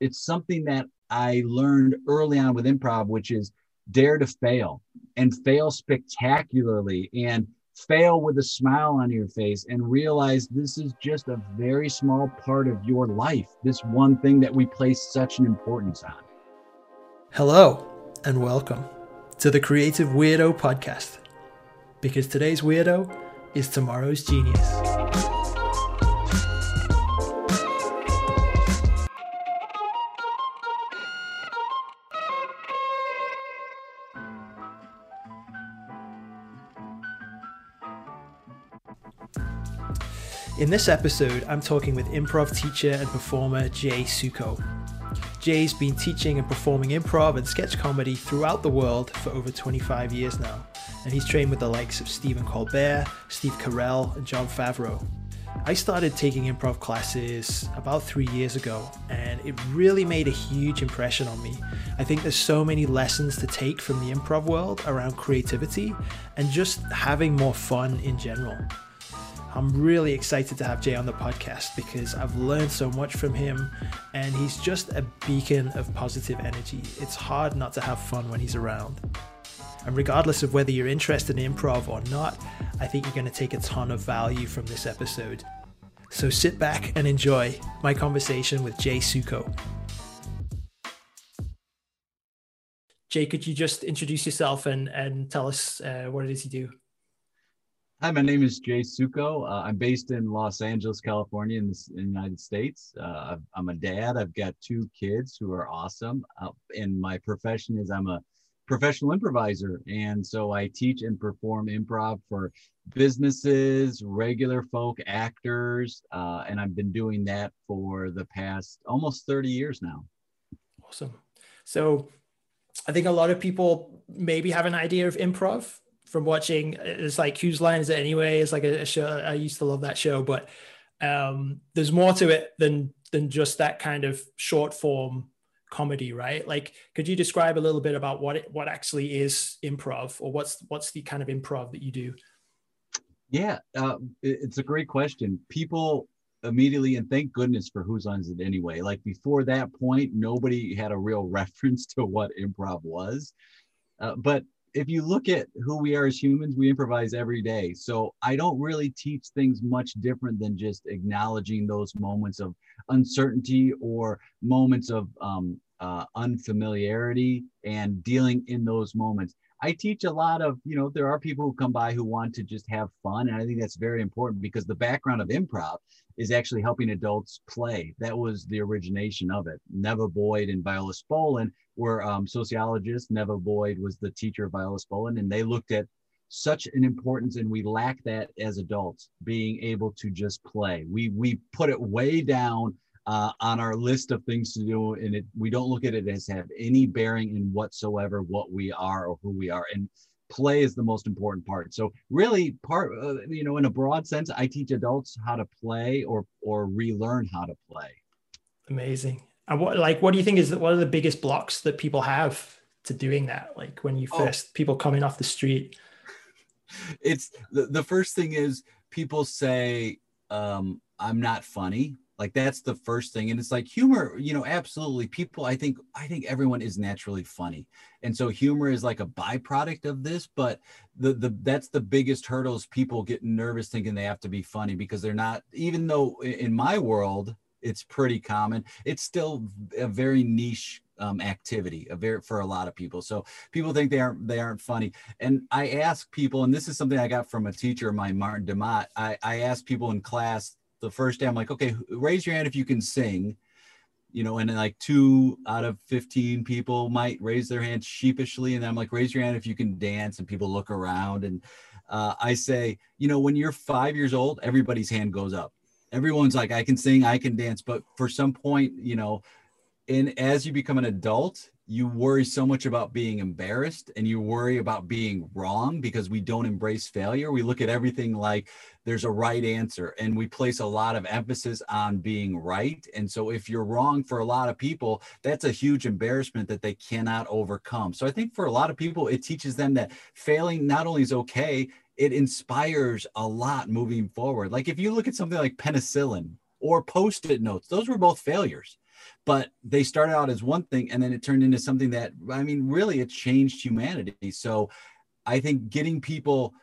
it's something that I learned early on with improv, which is dare to fail and fail spectacularly and fail with a smile on your face and realize this is just a very small part of your life. This one thing that we place such an importance on. Hello, and welcome to the Creative Weirdo Podcast. Because today's weirdo is tomorrow's genius. In this episode, I'm talking with improv teacher and performer Jay Sukow. Jay's been teaching and performing improv and sketch comedy throughout the world for over 25 years now, and he's trained with the likes of Stephen Colbert, Steve Carell, and Jon Favreau. I started taking improv classes about three years ago, and it really made a huge impression on me. I think there's so many lessons to take from the improv world around creativity and just having more fun in general. I'm really excited to have Jay on the podcast because I've learned so much from him and he's just a beacon of positive energy. It's hard not to have fun when he's around. And regardless of whether you're interested in improv or not, I think you're going to take a ton of value from this episode. So sit back and enjoy my conversation with Jay Sukow. Jay, could you just introduce yourself and, and tell us uh, what it is you do? Hi, my name is Jay Sukow. Uh, I'm based in Los Angeles, California, in the, in the United States. Uh, I'm a dad. I've got two kids who are awesome. Uh, and my profession is I'm a professional improviser. And so I teach and perform improv for businesses, regular folk, actors. Uh, and I've been doing that for the past almost 30 years now. Awesome. So I think a lot of people maybe have an idea of improv from watching it's like whose line is it anyway? It's like a, a, show i used to love that show but um there's more to it than than just that kind of short form comedy right? Like could you describe a little bit about what it what actually is improv or what's what's the kind of improv that you do? Yeah uh, it's a great question. People immediately and thank goodness for whose lines it anyway like before that point nobody had a real reference to what improv was. Uh, but if you look at who we are as humans, we improvise every day. So I don't really teach things much different than just acknowledging those moments of uncertainty or moments of um, uh, unfamiliarity and dealing in those moments. I teach a lot of, you know, there are people who come by who want to just have fun. And I think that's very important because the background of improv is actually helping adults play. That was the origination of it. Neva Boyd and Viola Spolin were um, sociologists. Neva Boyd was the teacher of Viola Spolin, and they looked at such an importance and we lack that as adults being able to just play. We we put it way down uh, on our list of things to do and it we don't look at it as have any bearing in whatsoever what we are or who we are and play is the most important part. So really part uh, you know in a broad sense i teach adults how to play or or relearn how to play. Amazing and what like what do you think is what are the biggest blocks that people have to doing that? Like when you oh. first oh. people coming off the street. It's the, the first thing is people say um i'm not funny. Like that's the first thing. And it's like humor you know absolutely. People i think i think everyone is naturally funny. And so humor is like a byproduct of this but the the that's the biggest hurdles people get nervous thinking they have to be funny because they're not even though in my world it's pretty common. It's still a very niche um, activity a very for a lot of people. So people think they aren't they aren't funny. And i ask people and this is something i got from a teacher of mine Martin de Maat i i ask people in class the first day i'm like okay raise your hand if you can sing. You know and like two out of 15 people might raise their hand sheepishly and i'm like raise your hand if you can dance and people look around and uh, i say you know when you're five years old everybody's hand goes up everyone's like i can sing i can dance but for some point you know and as you become an adult you worry so much about being embarrassed and you worry about being wrong because we don't embrace failure. We look at everything like there's a right answer and we place a lot of emphasis on being right. And so if you're wrong for a lot of people, that's a huge embarrassment that they cannot overcome. So I think for a lot of people, it teaches them that failing not only is okay, it inspires a lot moving forward. Like if you look at something like penicillin, or post-it notes. Those were both failures. But they started out as one thing and then it turned into something that I mean, really it changed humanity. So I think getting people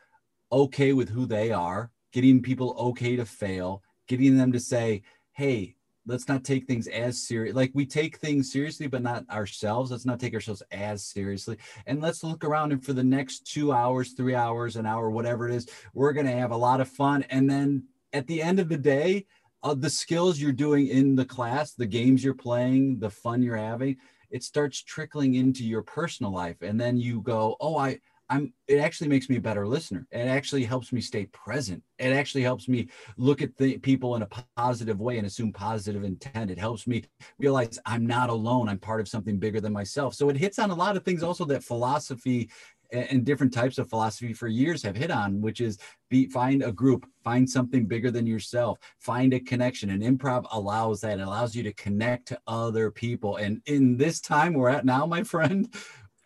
okay with who they are, getting people okay to fail, getting them to say, hey, let's not take things as serious. Like we take things seriously, but not ourselves. Let's not take ourselves as seriously. And let's look around and for the next two hours, three hours, an hour, whatever it is, we're going to have a lot of fun. And then at the end of the day, uh, the skills you're doing in the class, the games you're playing, the fun you're having, it starts trickling into your personal life. And then you go, oh, I, I'm it actually makes me a better listener. It actually helps me stay present. It actually helps me look at the people in a positive way and assume positive intent. It helps me realize I'm not alone. I'm part of something bigger than myself. So it hits on a lot of things also that philosophy and different types of philosophy for years have hit on, which is be find a group, find something bigger than yourself, find a connection. And improv allows that. It allows you to connect to other people. And in this time we're at now, my friend,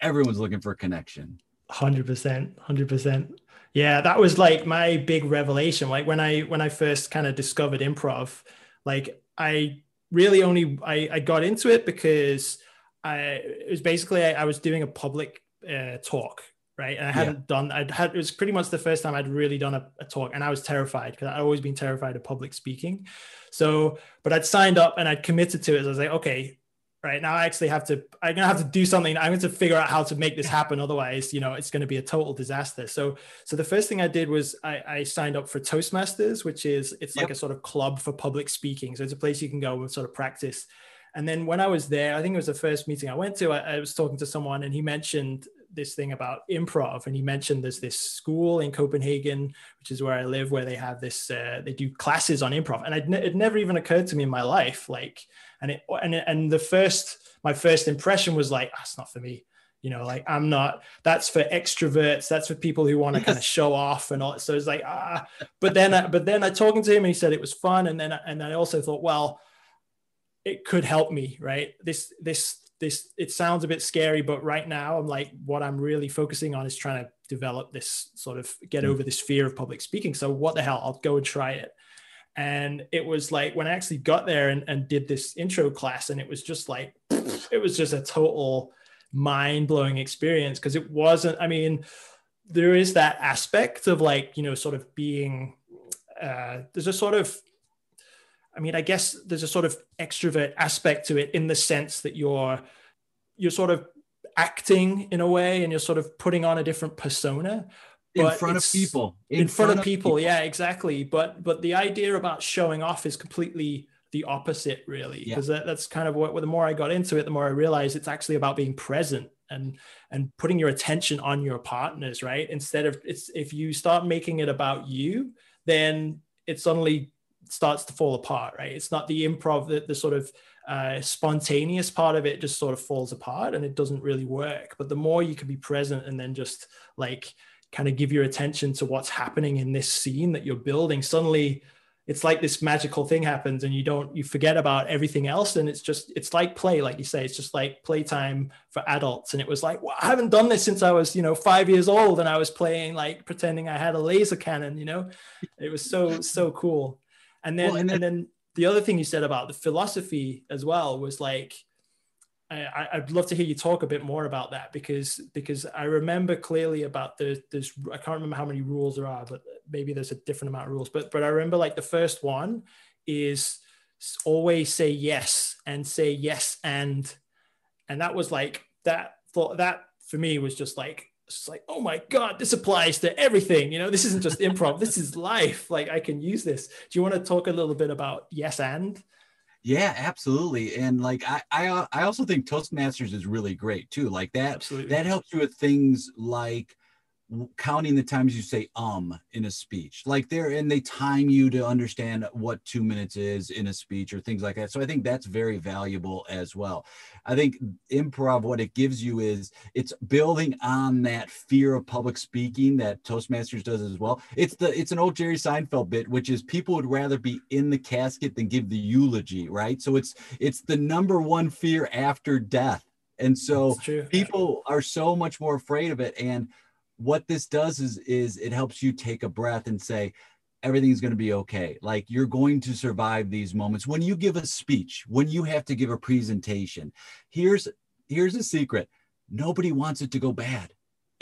everyone's looking for connection. Hundred percent, hundred percent. Yeah, that was like my big revelation. Like when I when I first kind of discovered improv, like I really only I, I got into it because I it was basically I, I was doing a public uh, talk, right? And I hadn't yeah. done I'd had it was pretty much the first time I'd really done a, a talk, and I was terrified because I'd always been terrified of public speaking. So, but I'd signed up and I'd committed to it. So I was like, okay, right? Now i actually have to i'm gonna have to do something. I'm going to figure out how to make this happen. Otherwise you know it's going to be a total disaster. So so the first thing i did was i, I signed up for toastmasters which is it's yep. like a sort of club for public speaking. So it's a place you can go and sort of practice. And then when i was there i think it was the first meeting i went to I, I was talking to someone and he mentioned this thing about improv. And he mentioned there's this school in copenhagen which is where i live where they have this uh, they do classes on improv. And ne- it never even occurred to me in my life like and it and and the first my first impression was like that's oh, not for me you know like i'm not that's for extroverts that's for people who want to yes. kind of show off and all so it's like ah but then I, but then i talking to him and he said it was fun and then and i also thought well it could help me right this this this it sounds a bit scary but right now i'm like what i'm really focusing on is trying to develop this sort of get mm. over this fear of public speaking so what the hell i'll go and try it and it was like when I actually got there and, and did this intro class, and it was just like, it was just a total mind blowing experience because it wasn't, I mean, there is that aspect of like, you know, sort of being, uh, there's a sort of, I mean, I guess there's a sort of extrovert aspect to it in the sense that you're, you're sort of acting in a way and you're sort of putting on a different persona in front of people in, in front, front, of, people, people, yeah exactly. But but the idea about showing off is completely the opposite really because yeah. that, that's kind of what the more i got into it the more i realized it's actually about being present and and putting your attention on your partners right? Instead of it's if you start making it about you then it suddenly starts to fall apart right? It's not the improv the, the sort of uh, spontaneous part of it just sort of falls apart and it doesn't really work. But the more you can be present and then just like kind of give your attention to what's happening in this scene that you're building. Suddenly it's like this magical thing happens and you don't you forget about everything else. And it's just it's like play like you say it's just like playtime for adults. And it was like well, i haven't done this since i was you know five years old and i was playing like pretending i had a laser cannon you know? It was so so cool. And then, well, and then and then the other thing you said about the philosophy as well was like I, I'd love to hear you talk a bit more about that because because I remember clearly about the there's I can't remember how many rules there are, but maybe there's a different amount of rules. But but I remember like the first one is always say yes and say yes and and that was like that thought that for me was just like it's like oh my god this applies to everything you know? This isn't just improv this is life. Like i can use this. Do you want to talk a little bit about yes and yeah, absolutely. And like I, I, uh, I also think Toastmasters is really great too. Like that, absolutely. that helps you with things like counting the times you say um in a speech. Like there and they time you to understand what two minutes is in a speech or things like that. So i think that's very valuable as well. I think improv what it gives you is it's building on that fear of public speaking that toastmasters does as well. It's the it's an old jerry seinfeld bit which is people would rather be in the casket than give the eulogy right? So it's it's the number one fear after death. And so people are so much more afraid of it. And what this does is is it helps you take a breath and say everything's going to be okay. Like you're going to survive these moments. When you give a speech, when you have to give a presentation, here's here's a secret. Nobody wants it to go bad.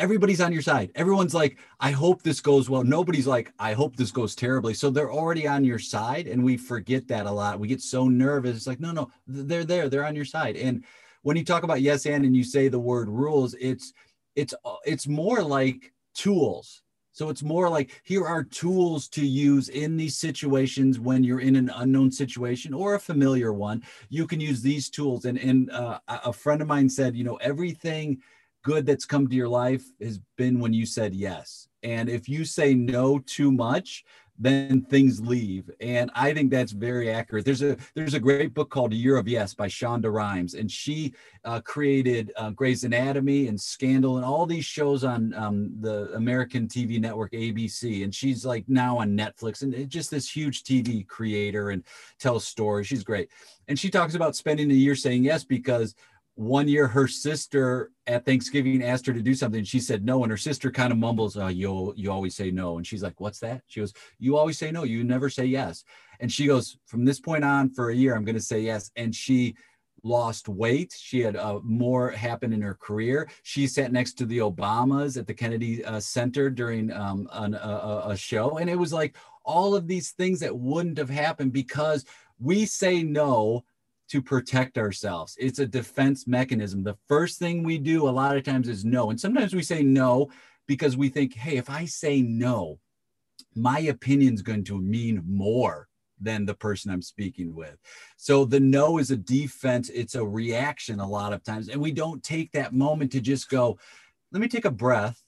Everybody's on your side. Everyone's like, I hope this goes well. Nobody's like, I hope this goes terribly. So they're already on your side. And we forget that a lot. We get so nervous. It's like, no, no, they're there. They're on your side. And when you talk about yes and and you say the word rules, it's it's it's more like tools so it's more like here are tools to use in these situations when you're in an unknown situation or a familiar one. You can use these tools. And, and uh, a friend of mine said, you know, everything good that's come to your life has been when you said yes. And if you say no too much, then things leave. And I think that's very accurate. There's a there's a great book called A Year of Yes by Shonda Rhimes, and she uh, created uh, Grey's Anatomy and Scandal and all these shows on um, the American TV network ABC. And she's like now on Netflix and just this huge TV creator and tells stories. She's great. And she talks about spending a year saying yes because one year her sister at Thanksgiving asked her to do something. She said no, and her sister kind of mumbles, oh, "You you always say no." And she's like, "What's that?" She goes, "You always say no. You never say yes." And she goes, "From this point on, for a year, I'm going to say yes." And she lost weight. She had uh, more happen in her career. She sat next to the Obamas at the Kennedy uh, Center during um, an, a, a show, and it was like all of these things that wouldn't have happened because we say no to protect ourselves. It's a defense mechanism. The first thing we do a lot of times is no. And sometimes we say no because we think, hey, if I say no, my opinion is going to mean more than the person I'm speaking with. So the no is a defense, it's a reaction a lot of times. And we don't take that moment to just go, let me take a breath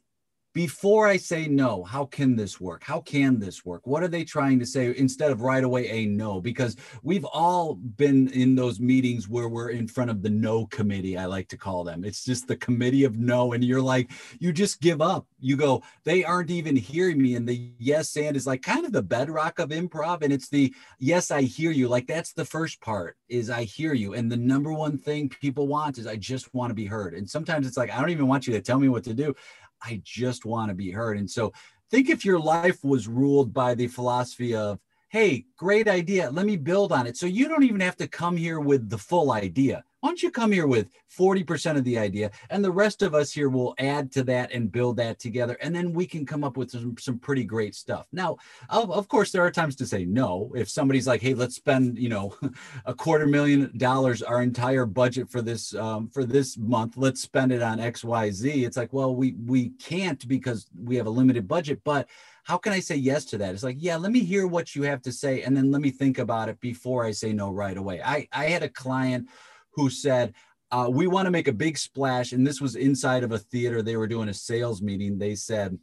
before I say no, how can this work? How can this work? What are they trying to say instead of right away a no? Because we've all been in those meetings where we're in front of the no committee, I like to call them. It's just the committee of no. And you're like, you just give up. You go, they aren't even hearing me. And the yes and is like kind of the bedrock of improv. And it's the yes, I hear you. Like that's the first part is I hear you. And the number one thing people want is I just want to be heard. And sometimes it's like, I don't even want you to tell me what to do. I just want to be heard. And so think if your life was ruled by the philosophy of, hey, great idea, let me build on it. So you don't even have to come here with the full idea. Why don't you come here with 40% of the idea and the rest of us here will add to that and build that together. And then we can come up with some, some pretty great stuff. Now, of, of course, there are times to say no. If somebody's like, hey, let's spend, you know, a quarter million dollars, our entire budget for this um, for this month, let's spend it on X, Y, Z. It's like, well, we we can't because we have a limited budget, but how can I say yes to that? It's like, yeah, let me hear what you have to say and then let me think about it before I say no right away. I, I had a client who said, uh, we want to make a big splash. And this was inside of a theater. They were doing a sales meeting. They said,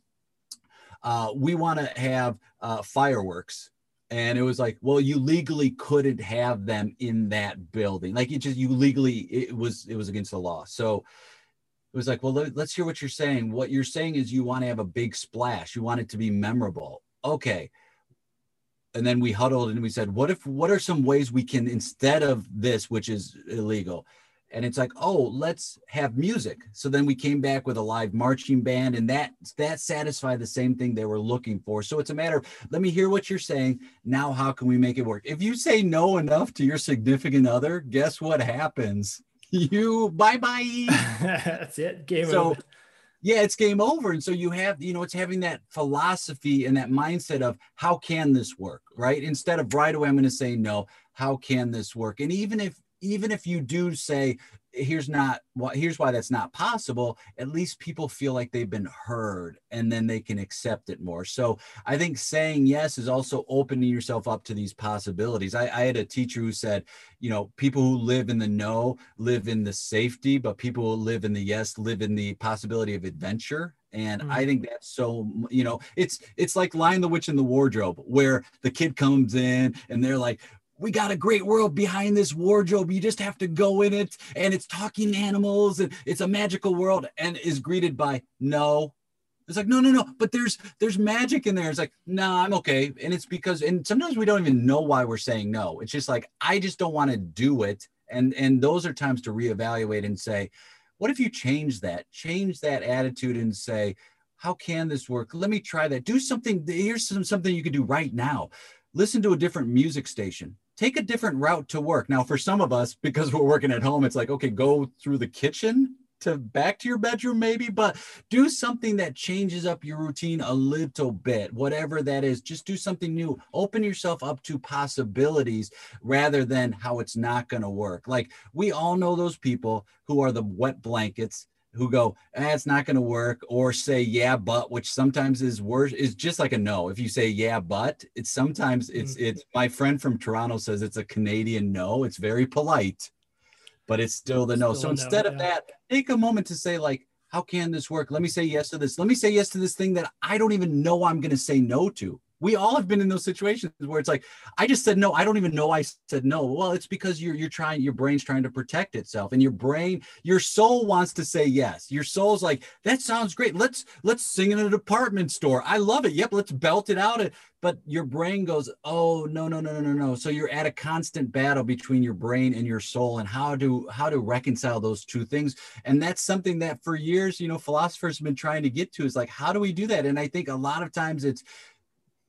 uh, we want to have uh, fireworks. And it was like, well, you legally couldn't have them in that building. Like it just, you legally, it was, it was against the law. So it was like, well, let, let's hear what you're saying. What you're saying is you want to have a big splash. You want it to be memorable. Okay. And then we huddled and we said what if what are some ways we can instead of this which is illegal? And it's like oh let's have music. So then we came back with a live marching band and that that satisfied the same thing they were looking for. So it's a matter of let me hear what you're saying. Now how can we make it work? If you say no enough to your significant other guess what happens you bye bye that's it game so over yeah, it's game over. And so you have, you know, it's having that philosophy and that mindset of how can this work, right? Instead of right away, I'm going to say no, how can this work? And even if, even if you do say, here's not what here's why that's not possible. At least people feel like they've been heard and then they can accept it more. So i think saying yes is also opening yourself up to these possibilities. I, I had a teacher who said you know people who live in the no live in the safety but people who live in the yes live in the possibility of adventure. And mm-hmm. i think that's so you know it's it's like Lion the Witch in the Wardrobe where the kid comes in and they're like we got a great world behind this wardrobe. You just have to go in it, and it's talking animals, and it's a magical world, and is greeted by no. It's like no, no, no. But there's there's magic in there. It's like no, nah, I'm okay, and it's because and sometimes we don't even know why we're saying no. It's just like I just don't want to do it, and and those are times to reevaluate and say, what if you change that, change that attitude, and say, how can this work? Let me try that. Do something. Here's some, something you can do right now. Listen to a different music station. Take a different route to work. Now, for some of us, because we're working at home, it's like, okay, go through the kitchen to back to your bedroom maybe but do something that changes up your routine a little bit whatever that is. Just do something new. Open yourself up to possibilities rather than how it's not going to work. Like we all know those people who are the wet blankets who go eh, it's not going to work or say yeah but which sometimes is worse is just like a no if you say yeah but it's sometimes it's mm-hmm. it's my friend from toronto says it's a canadian no it's very polite but it's still the no. Still so instead no, of yeah. that, take a moment to say, like, how can this work? Let me say yes to this. Let me say yes to this thing that I don't even know I'm going to say no to we all have been in those situations where it's like i just said no. I don't even know i said no. Well it's because you're you're trying your brain's trying to protect itself and your brain your soul wants to say yes. Your soul's like that sounds great. Let's let's sing in a department store. I love it. Yep let's belt it out. But your brain goes oh no no no no no no. So you're at a constant battle between your brain and your soul and how to how to reconcile those two things. And that's something that for years you know philosophers have been trying to get to is like how do we do that? And i think a lot of times it's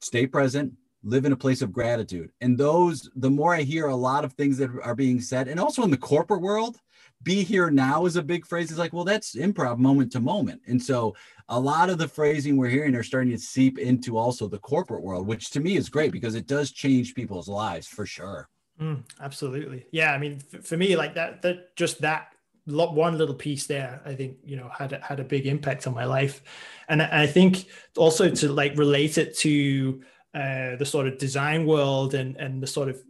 stay present, live in a place of gratitude. And those, the more I hear a lot of things that are being said, and also in the corporate world, be here now is a big phrase. It's like, well, that's improv moment to moment. And so a lot of the phrasing we're hearing are starting to seep into also the corporate world, which to me is great because it does change people's lives for sure. Mm, absolutely. Yeah. I mean, for me, like that, that just that one little piece there i think you know had had a big impact on my life. And i think also to like relate it to uh, the sort of design world and and the sort of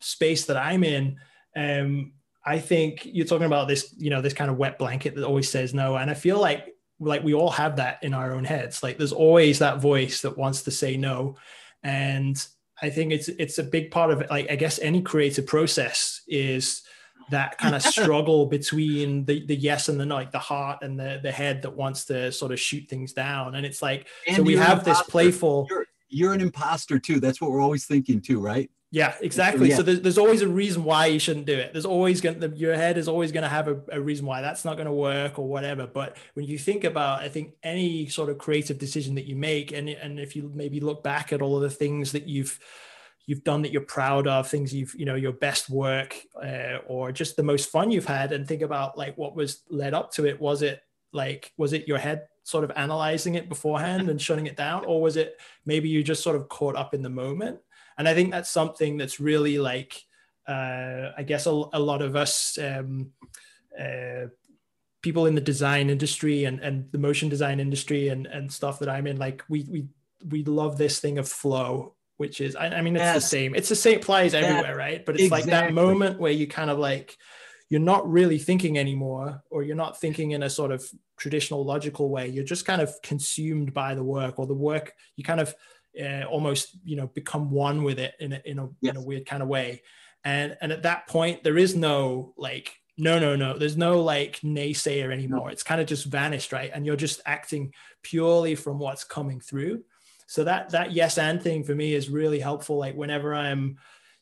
space that i'm in um i think you're talking about this you know this kind of wet blanket that always says no. And i feel like like we all have that in our own heads. Like there's always that voice that wants to say no. And i think it's it's a big part of it. Like i guess any creative process is that kind of struggle between the, the yes and the no, like the heart and the, the head that wants to sort of shoot things down. And it's like, and so we have this playful. You're, you're, an imposter too. That's what we're always thinking too, right? Yeah, exactly. So, yeah. so there's, there's always a reason why you shouldn't do it. There's always going to, your head is always going to have a, a reason why that's not going to work or whatever. But when you think about, I think any sort of creative decision that you make, and, and if you maybe look back at all of the things that you've, you've done that you're proud of things you've you know your best work uh, or just the most fun you've had and think about like what was led up to it. Was it like was it your head sort of analyzing it beforehand and shutting it down or was it maybe you just sort of caught up in the moment? And i think that's something that's really like uh, i guess a, a, lot of us um, uh, people in the design industry and, and the motion design industry and, and stuff that i'm in like we we we love this thing of flow which is I, I mean it's yes. the same. It's the same applies everywhere, right? But it's exactly. like that moment where you kind of like you're not really thinking anymore, or you're not thinking in a sort of traditional logical way. You're just kind of consumed by the work, or the work you kind of uh, almost you know become one with it in a, in a, yes. in a weird kind of way. And and at that point, there is no like no no no there's no like naysayer anymore no. it's kind of just vanished right and you're just acting purely from what's coming through so that that yes and thing for me is really helpful like whenever i'm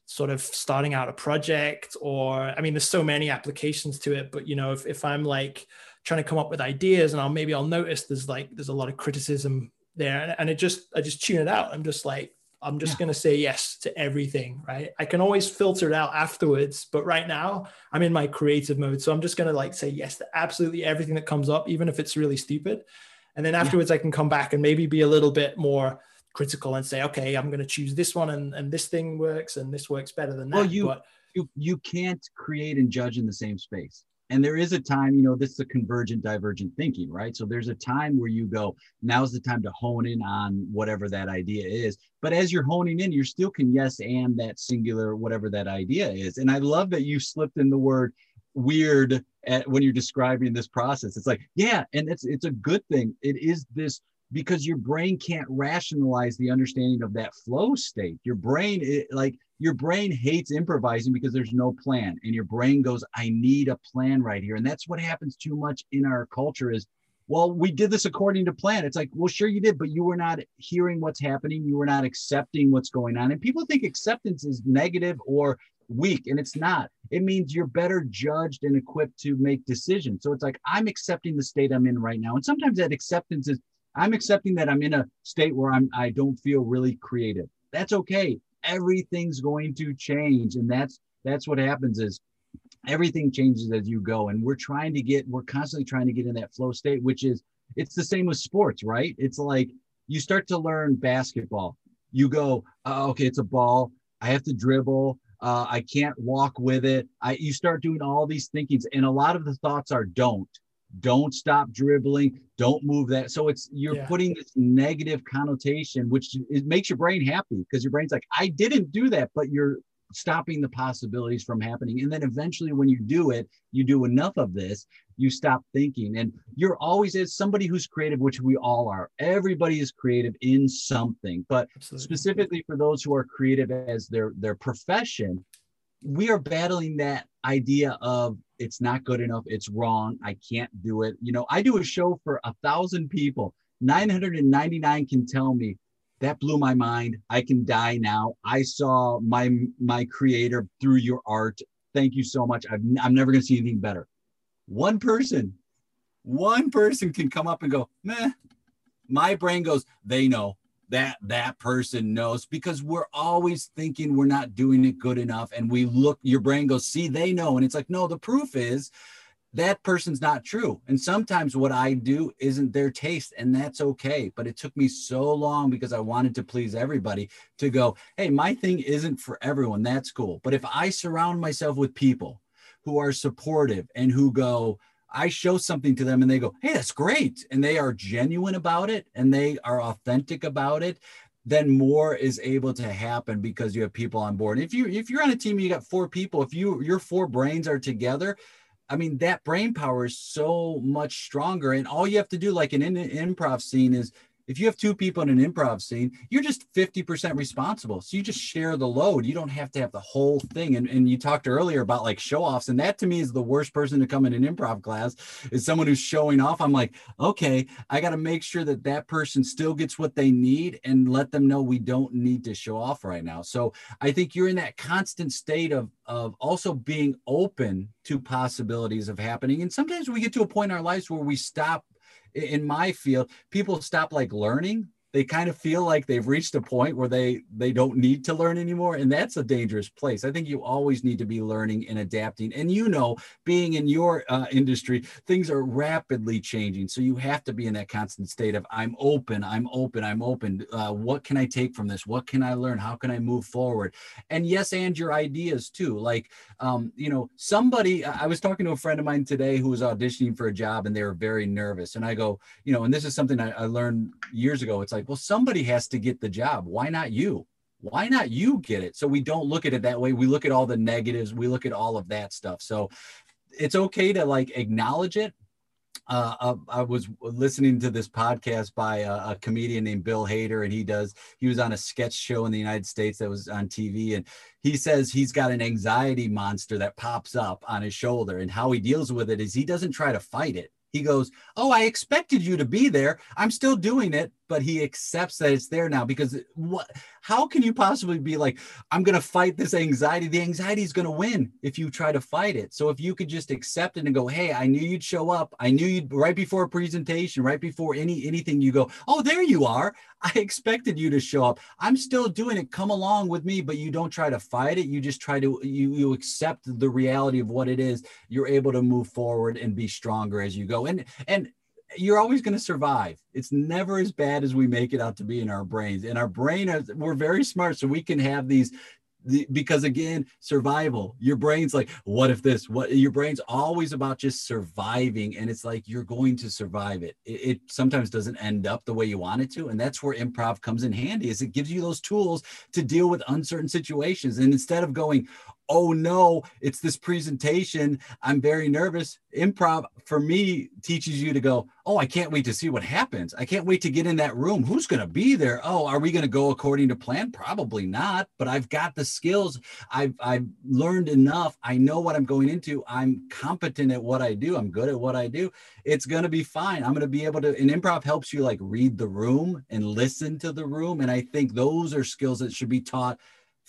sort of starting out a project or i mean there's so many applications to it but you know if, if i'm like trying to come up with ideas and i'll maybe i'll notice there's like there's a lot of criticism there and, and it just i just tune it out. I'm just like i'm just yeah. going to say yes to everything right? I can always filter it out afterwards but right now i'm in my creative mode so i'm just going to like say yes to absolutely everything that comes up even if it's really stupid and then afterwards, yeah. I can come back and maybe be a little bit more critical and say, okay, I'm going to choose this one and, and this thing works and this works better than that. Well, you, but, you, you can't create and judge in the same space. And there is a time, you know, this is a convergent, divergent thinking, right? So there's a time where you go, now's the time to hone in on whatever that idea is. But as you're honing in, you still can yes and that singular, whatever that idea is. And I love that you slipped in the word weird at, when you're describing this process. It's like, yeah, and it's it's a good thing. It is this because your brain can't rationalize the understanding of that flow state. Your brain, it, like your brain hates improvising because there's no plan, and your brain goes, "I need a plan right here," and that's what happens too much in our culture. Is well, we did this according to plan. It's like, well, sure you did, but you were not hearing what's happening. You were not accepting what's going on. And people think acceptance is negative or weak and it's not it means you're better judged and equipped to make decisions so it's like i'm accepting the state i'm in right now and sometimes that acceptance is I'm accepting that I'm in a state where I'm I don't feel really creative. That's okay. Everything's going to change. And that's that's what happens is everything changes as you go. And we're trying to get, we're constantly trying to get in that flow state, which is it's the same with sports, right? It's like you start to learn basketball. You go, oh, okay, it's a ball. I have to dribble. Uh, I can't walk with it. I you start doing all these thinkings, and a lot of the thoughts are don't, don't stop dribbling, don't move that. So it's you're yeah. putting this negative connotation, which it makes your brain happy because your brain's like, I didn't do that, but you're stopping the possibilities from happening. And then eventually, when you do it, you do enough of this, you stop thinking. And you're always, as somebody who's creative, which we all are, everybody is creative in something. But Absolutely. specifically for those who are creative as their, their profession, we are battling that idea of it's not good enough, it's wrong, I can't do it. You know, I do a show for a thousand people. 999 can tell me that blew my mind. I can die now. I saw my my creator through your art. Thank you so much. I've, I'm never going to see anything better. One person, one person can come up and go, meh. My brain goes, they know that that person knows because we're always thinking we're not doing it good enough. And we look, your brain goes, see, they know. And it's like, no, the proof is that person's not true. And sometimes what I do isn't their taste, and that's okay. But it took me so long because I wanted to please everybody to go, hey, my thing isn't for everyone. That's cool. But if I surround myself with people who are supportive and who go, I show something to them and they go, hey, that's great. And they are genuine about it and they are authentic about it then more is able to happen because you have people on board. If you if you're on a team, you got four people. If you your four brains are together, I mean, that brain power is so much stronger. And all you have to do, like in an improv scene, is if you have two people in an improv scene, you're just 50% responsible. So you just share the load. You don't have to have the whole thing. And, and you talked earlier about like show offs. And that to me is the worst person to come in an improv class is someone who's showing off. I'm like, okay, I got to make sure that that person still gets what they need and let them know we don't need to show off right now. So I think you're in that constant state of, of also being open to possibilities of happening. And sometimes we get to a point in our lives where we stop in my field, people stop like learning they kind of feel like they've reached a point where they they don't need to learn anymore and that's a dangerous place. I think you always need to be learning and adapting and you know being in your uh, industry things are rapidly changing so you have to be in that constant state of i'm open i'm open i'm open. Uh, what can i take from this? What can i learn? How can i move forward? And yes and your ideas too like um, you know somebody i was talking to a friend of mine today who was auditioning for a job and they were very nervous and i go you know and this is something i, I learned years ago it's like like, well, somebody has to get the job. Why not you? Why not you get it? So we don't look at it that way. We look at all the negatives. We look at all of that stuff. So it's okay to like acknowledge it. Uh, uh I, was listening to this podcast by a, a, comedian named Bill Hader, and he does. He was on a sketch show in the United States that was on TV, and he says he's got an anxiety monster that pops up on his shoulder, and how he deals with it is he doesn't try to fight it. He goes, "Oh, I expected you to be there. I'm still doing it." but he accepts that it's there now because what how can you possibly be like i'm going to fight this anxiety. The anxiety is going to win if you try to fight it. So if you could just accept it and go hey i knew you'd show up. I knew you'd right before a presentation right before any anything you go oh there you are. I expected you to show up. I'm still doing it. Come along with me but you don't try to fight it. You just try to you you accept the reality of what it is. You're able to move forward and be stronger as you go and and you're always going to survive. It's never as bad as we make it out to be in our brains. And our brain, we're very smart, so we can have these. The, because again, survival. Your brain's like, what if this? What your brain's always about just surviving, and it's like you're going to survive it. it. It sometimes doesn't end up the way you want it to, and that's where improv comes in handy. Is it gives you those tools to deal with uncertain situations, and instead of going, oh no, it's this presentation. I'm very nervous. Improv for me teaches you to go, oh, I can't wait to see what happens. I can't wait to get in that room. Who's going to be there? Oh, are we going to go according to plan? Probably not, but I've got the skills. I've, I've learned enough. I know what I'm going into. I'm competent at what I do. I'm good at what I do. It's going to be fine. I'm going to be able to, and improv helps you like read the room and listen to the room. And I think those are skills that should be taught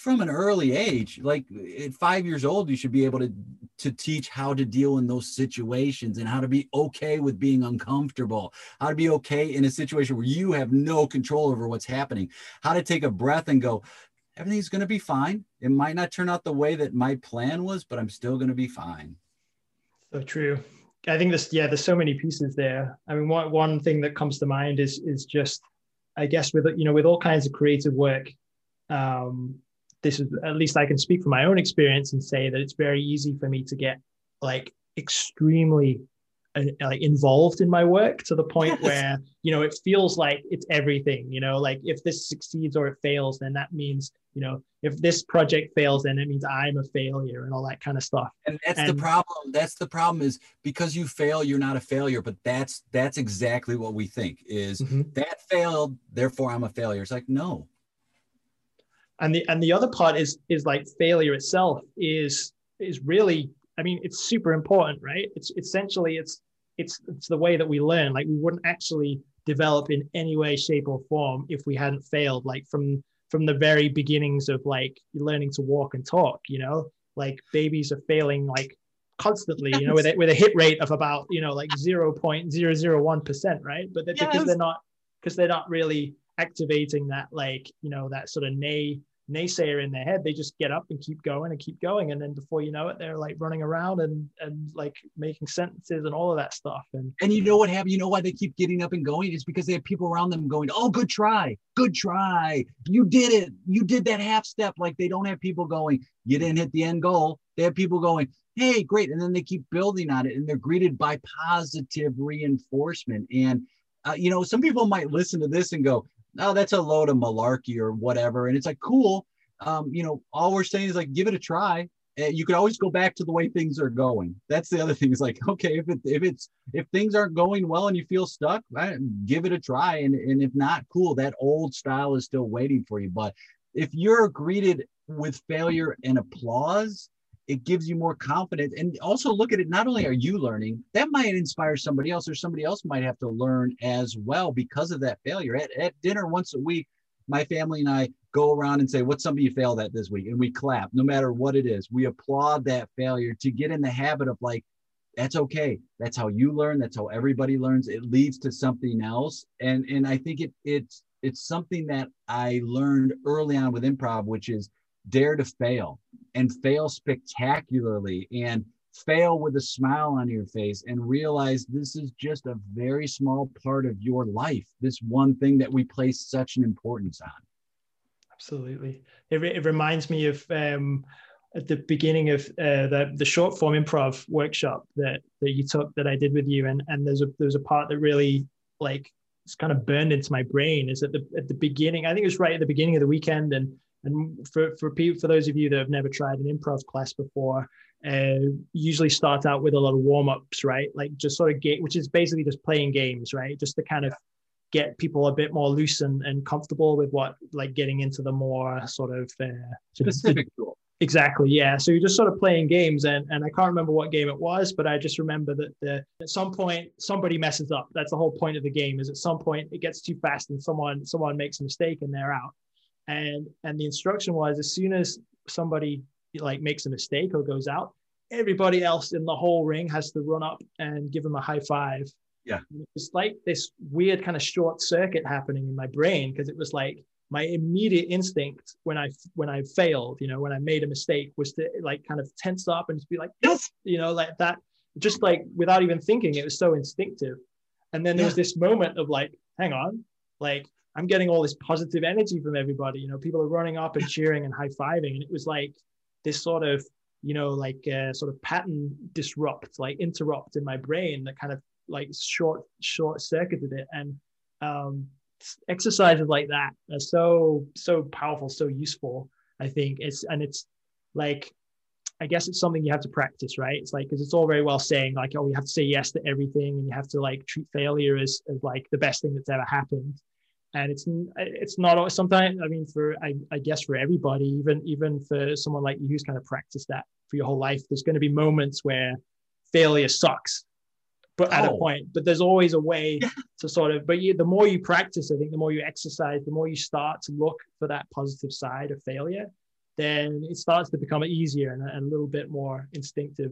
from an early age like at five years old you should be able to to teach how to deal in those situations and how to be okay with being uncomfortable how to be okay in a situation where you have no control over what's happening how to take a breath and go everything's going to be fine. It might not turn out the way that my plan was but i'm still going to be fine. So true. I think this yeah there's so many pieces there. I mean one, one thing that comes to mind is is just i guess with you know with all kinds of creative work um, this is at least I can speak from my own experience and say that it's very easy for me to get like extremely uh, like involved in my work to the point yes. where you know it feels like it's everything you know like if this succeeds or it fails then that means you know if this project fails then it means i'm a failure and all that kind of stuff and that's and, the problem that's the problem is because you fail you're not a failure but that's that's exactly what we think is mm-hmm. that failed therefore i'm a failure it's like no and the and the other part is is like failure itself is is really i mean it's super important right? It's essentially it's it's it's the way that we learn. Like we wouldn't actually develop in any way shape or form if we hadn't failed like from from the very beginnings of like learning to walk and talk you know? Like babies are failing like constantly you know with a, with a hit rate of about you know like 0.001% right? But yes. because they're not because they're not really activating that like you know that sort of nay naysayer in their head. They just get up and keep going and keep going. And then before you know it they're like running around and and like making sentences and all of that stuff. And and you know what happened you know why they keep getting up and going? It's because they have people around them going oh good try good try. You did it. You did that half step. Like they don't have people going you didn't hit the end goal. They have people going hey great. And then they keep building on it and they're greeted by positive reinforcement. And uh, you know some people might listen to this and go oh, that's a load of malarkey or whatever. And it's like, cool. Um, you know, all we're saying is like, give it a try. And you could always go back to the way things are going. That's the other thing is like, okay, if it, if it's, if things aren't going well and you feel stuck, right, give it a try. And, and if not, cool, that old style is still waiting for you. But if you're greeted with failure and applause, it gives you more confidence. And also look at it not only are you learning that might inspire somebody else or somebody else might have to learn as well because of that failure. At, at dinner once a week my family and i go around and say what's something you failed at this week? And we clap no matter what it is. We applaud that failure to get in the habit of like that's okay. That's how you learn. That's how everybody learns. It leads to something else. And and i think it it's it's something that i learned early on with improv which is dare to fail and fail spectacularly and fail with a smile on your face and realize this is just a very small part of your life this one thing that we place such an importance on. Absolutely. It, it reminds me of um, at the beginning of uh, the, the short form improv workshop that that you took that i did with you. And and there's a there's a part that really like it's kind of burned into my brain is at the at the beginning. I think it was right at the beginning of the weekend and and for for people, for those of you that have never tried an improv class before, uh, usually start out with a lot of warm ups, right? Like just sort of get, which is basically just playing games, right? Just to kind of get people a bit more loose and, and comfortable with what, like getting into the more sort of uh, specific Exactly. Yeah. So you're just sort of playing games, and and I can't remember what game it was, but I just remember that the, at some point somebody messes up. That's the whole point of the game. Is at some point it gets too fast and someone someone makes a mistake and they're out and and the instruction was as soon as somebody like makes a mistake or goes out everybody else in the whole ring has to run up and give them a high five. Yeah. It's like this weird kind of short circuit happening in my brain because it was like my immediate instinct when i when i failed you know when i made a mistake was to like kind of tense up and just be like yes you know like that just like without even thinking it was so instinctive. And then there yeah. was this moment of like hang on like I'm getting all this positive energy from everybody. You know, people are running up and cheering and high fiving, and it was like this sort of, you know, like uh, sort of pattern disrupt, like interrupt in my brain that kind of like short short circuited it. And um, exercises like that are so so powerful, so useful. I think it's and it's like I guess it's something you have to practice, right? It's like because it's all very well saying like, oh, you have to say yes to everything, and you have to like treat failure as, as like the best thing that's ever happened and it's it's not always sometimes i mean for I, I guess for everybody even even for someone like you who's kind of practiced that for your whole life there's going to be moments where failure sucks but at oh. a point but there's always a way to sort of but you, the more you practice i think the more you exercise the more you start to look for that positive side of failure then it starts to become easier and, and a little bit more instinctive.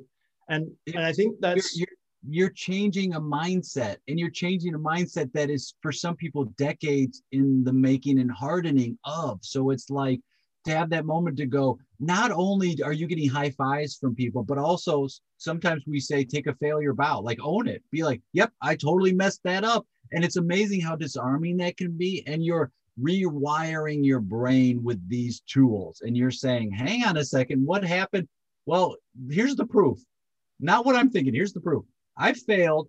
And and I think that's you're, you're changing a mindset, and you're changing a mindset that is for some people decades in the making and hardening of. So it's like to have that moment to go not only are you getting high fives from people but also sometimes we say take a failure bow like own it. Be like yep i totally messed that up. And it's amazing how disarming that can be and you're rewiring your brain with these tools and you're saying hang on a second what happened? Well here's the proof. Not what i'm thinking here's the proof i failed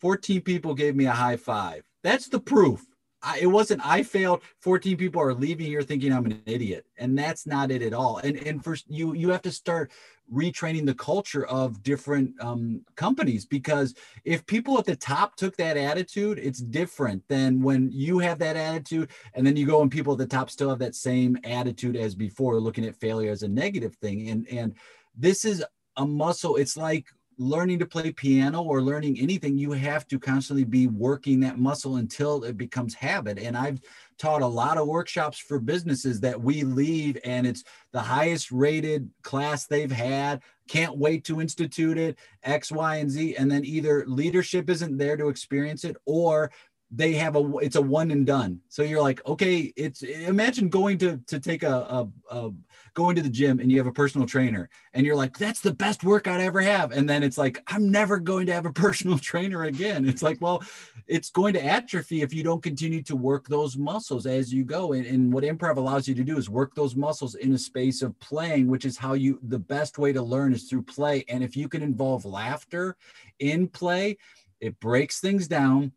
14 people gave me a high five that's the proof I, it wasn't I failed. 14 people are leaving here thinking I'm an idiot. And that's not it at all. And and first you you have to start retraining the culture of different um, companies because if people at the top took that attitude, it's different than when you have that attitude and then you go and people at the top still have that same attitude as before, looking at failure as a negative thing. And and this is a muscle. It's like learning to play piano or learning anything, you have to constantly be working that muscle until it becomes habit. And I've taught a lot of workshops for businesses that we leave and it's the highest rated class they've had. Can't wait to institute it, X, Y, and Z. And then either leadership isn't there to experience it or they have a it's a one and done. So you're like okay it's imagine going to to take a, a, a, going to the gym and you have a personal trainer and you're like that's the best workout i ever have. And then it's like i'm never going to have a personal trainer again. It's like well it's going to atrophy if you don't continue to work those muscles as you go. And, and what improv allows you to do is work those muscles in a space of playing which is how you the best way to learn is through play. And if you can involve laughter in play it breaks things down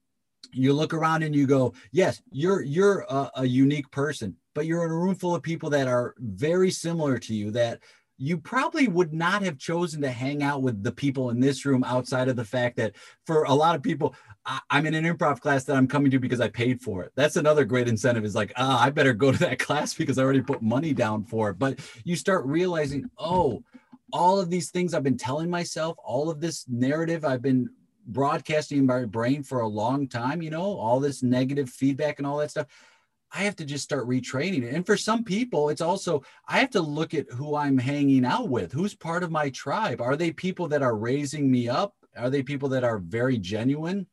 you look around and you go yes you're you're a, a, unique person but you're in a room full of people that are very similar to you that you probably would not have chosen to hang out with the people in this room outside of the fact that for a lot of people I, am in an improv class that i'm coming to because i paid for it. That's another great incentive is like ah i better go to that class because i already put money down for it. But you start realizing oh all of these things i've been telling myself all of this narrative i've been broadcasting in my brain for a long time, you know, all this negative feedback and all that stuff. I have to just start retraining it. And for some people, it's also, I have to look at who I'm hanging out with. Who's part of my tribe? Are they people that are raising me up? Are they people that are very genuine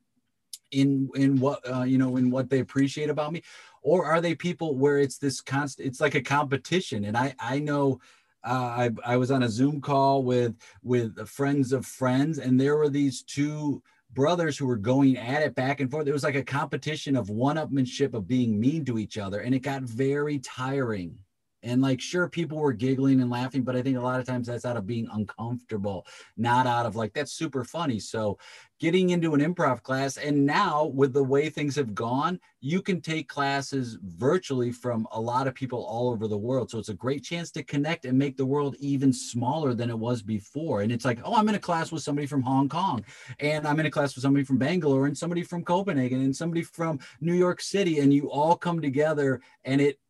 in in what uh, you know in what they appreciate about me, or are they people where it's this constant? It's like a competition, and I I know I, I was on a Zoom call with with friends of friends, and there were these two brothers who were going at it back and forth. It was like a competition of one-upmanship of being mean to each other, and it got very tiring. And like, sure, people were giggling and laughing, but I think a lot of times that's out of being uncomfortable, not out of like, that's super funny. So, getting into an improv class, and now with the way things have gone, you can take classes virtually from a lot of people all over the world. So, it's a great chance to connect and make the world even smaller than it was before. And it's like, oh, I'm in a class with somebody from Hong Kong, and I'm in a class with somebody from Bangalore, and somebody from Copenhagen, and somebody from New York City. And you all come together, and it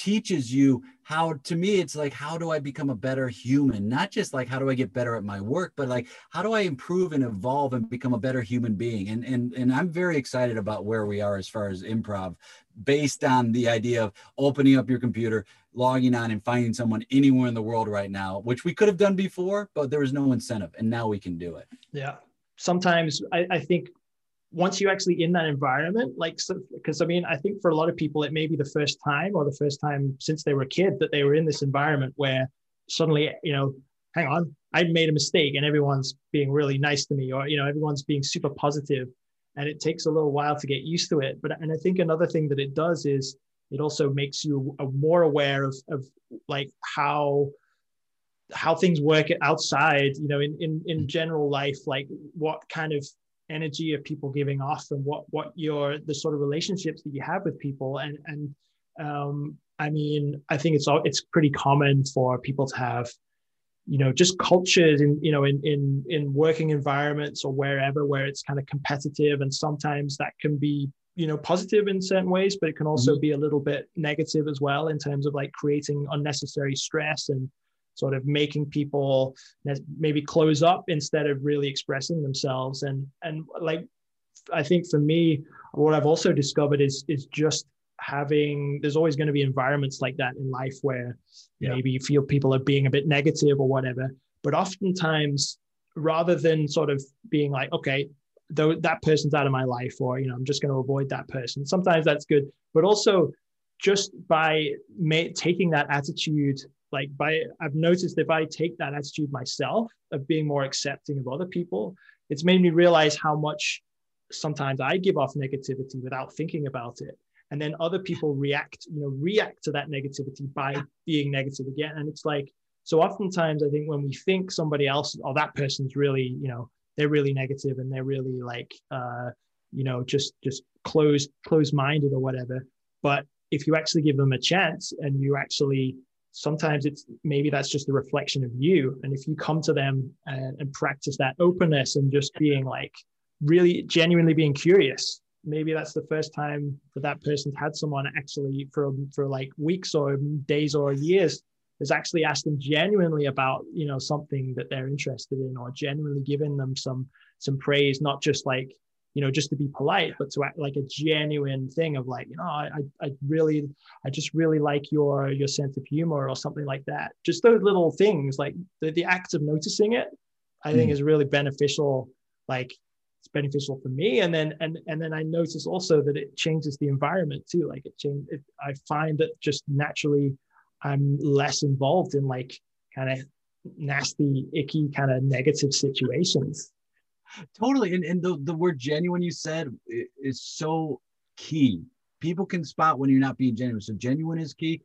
teaches you how to me it's like how do i become a better human? Not just like how do i get better at my work but like how do i improve and evolve and become a better human being? And and and i'm very excited about where we are as far as improv based on the idea of opening up your computer logging on and finding someone anywhere in the world right now which we could have done before but there was no incentive and now we can do it. Yeah. Sometimes i, I think once you're actually in that environment, like, because so, I mean, I think for a lot of people, it may be the first time or the first time since they were a kid that they were in this environment where suddenly, you know, hang on, I made a mistake and everyone's being really nice to me or, you know, everyone's being super positive and it takes a little while to get used to it. But, and I think another thing that it does is it also makes you more aware of, of like how, how things work outside, you know, in, in, in mm-hmm. general life, like what kind of energy of people giving off and what what your the sort of relationships that you have with people and and um, I mean I think it's all it's pretty common for people to have you know just cultures in you know in in in working environments or wherever where it's kind of competitive and sometimes that can be you know positive in certain ways but it can also mm-hmm. be a little bit negative as well in terms of like creating unnecessary stress and sort of making people maybe close up instead of really expressing themselves. And and like i think for me what i've also discovered is is just having there's always going to be environments like that in life where yeah. maybe you feel people are being a bit negative or whatever. But oftentimes rather than sort of being like okay though that person's out of my life or you know i'm just going to avoid that person sometimes that's good. But also just by ma- taking that attitude like by i've noticed if i take that attitude myself of being more accepting of other people it's made me realize how much sometimes i give off negativity without thinking about it. And then other people react you know react to that negativity by being negative again. And it's like so oftentimes i think when we think somebody else or oh, that person's really you know they're really negative and they're really like uh you know just just closed closed minded or whatever. But if you actually give them a chance and you actually sometimes it's maybe that's just a reflection of you. And if you come to them and, and practice that openness and just being like really genuinely being curious maybe that's the first time that that person's had someone actually for for like weeks or days or years has actually asked them genuinely about you know something that they're interested in or genuinely giving them some some praise not just like you know just to be polite but to act like a genuine thing of like you know I, I really i just really like your your sense of humor or something like that. Just those little things like the, the act of noticing it i mm. think is really beneficial like it's beneficial for me. And then and and then i notice also that it changes the environment too. Like it change it, i find that just naturally i'm less involved in like kind of nasty icky kind of negative situations totally and, and the, the word genuine you said is so key people can spot when you're not being genuine so genuine is key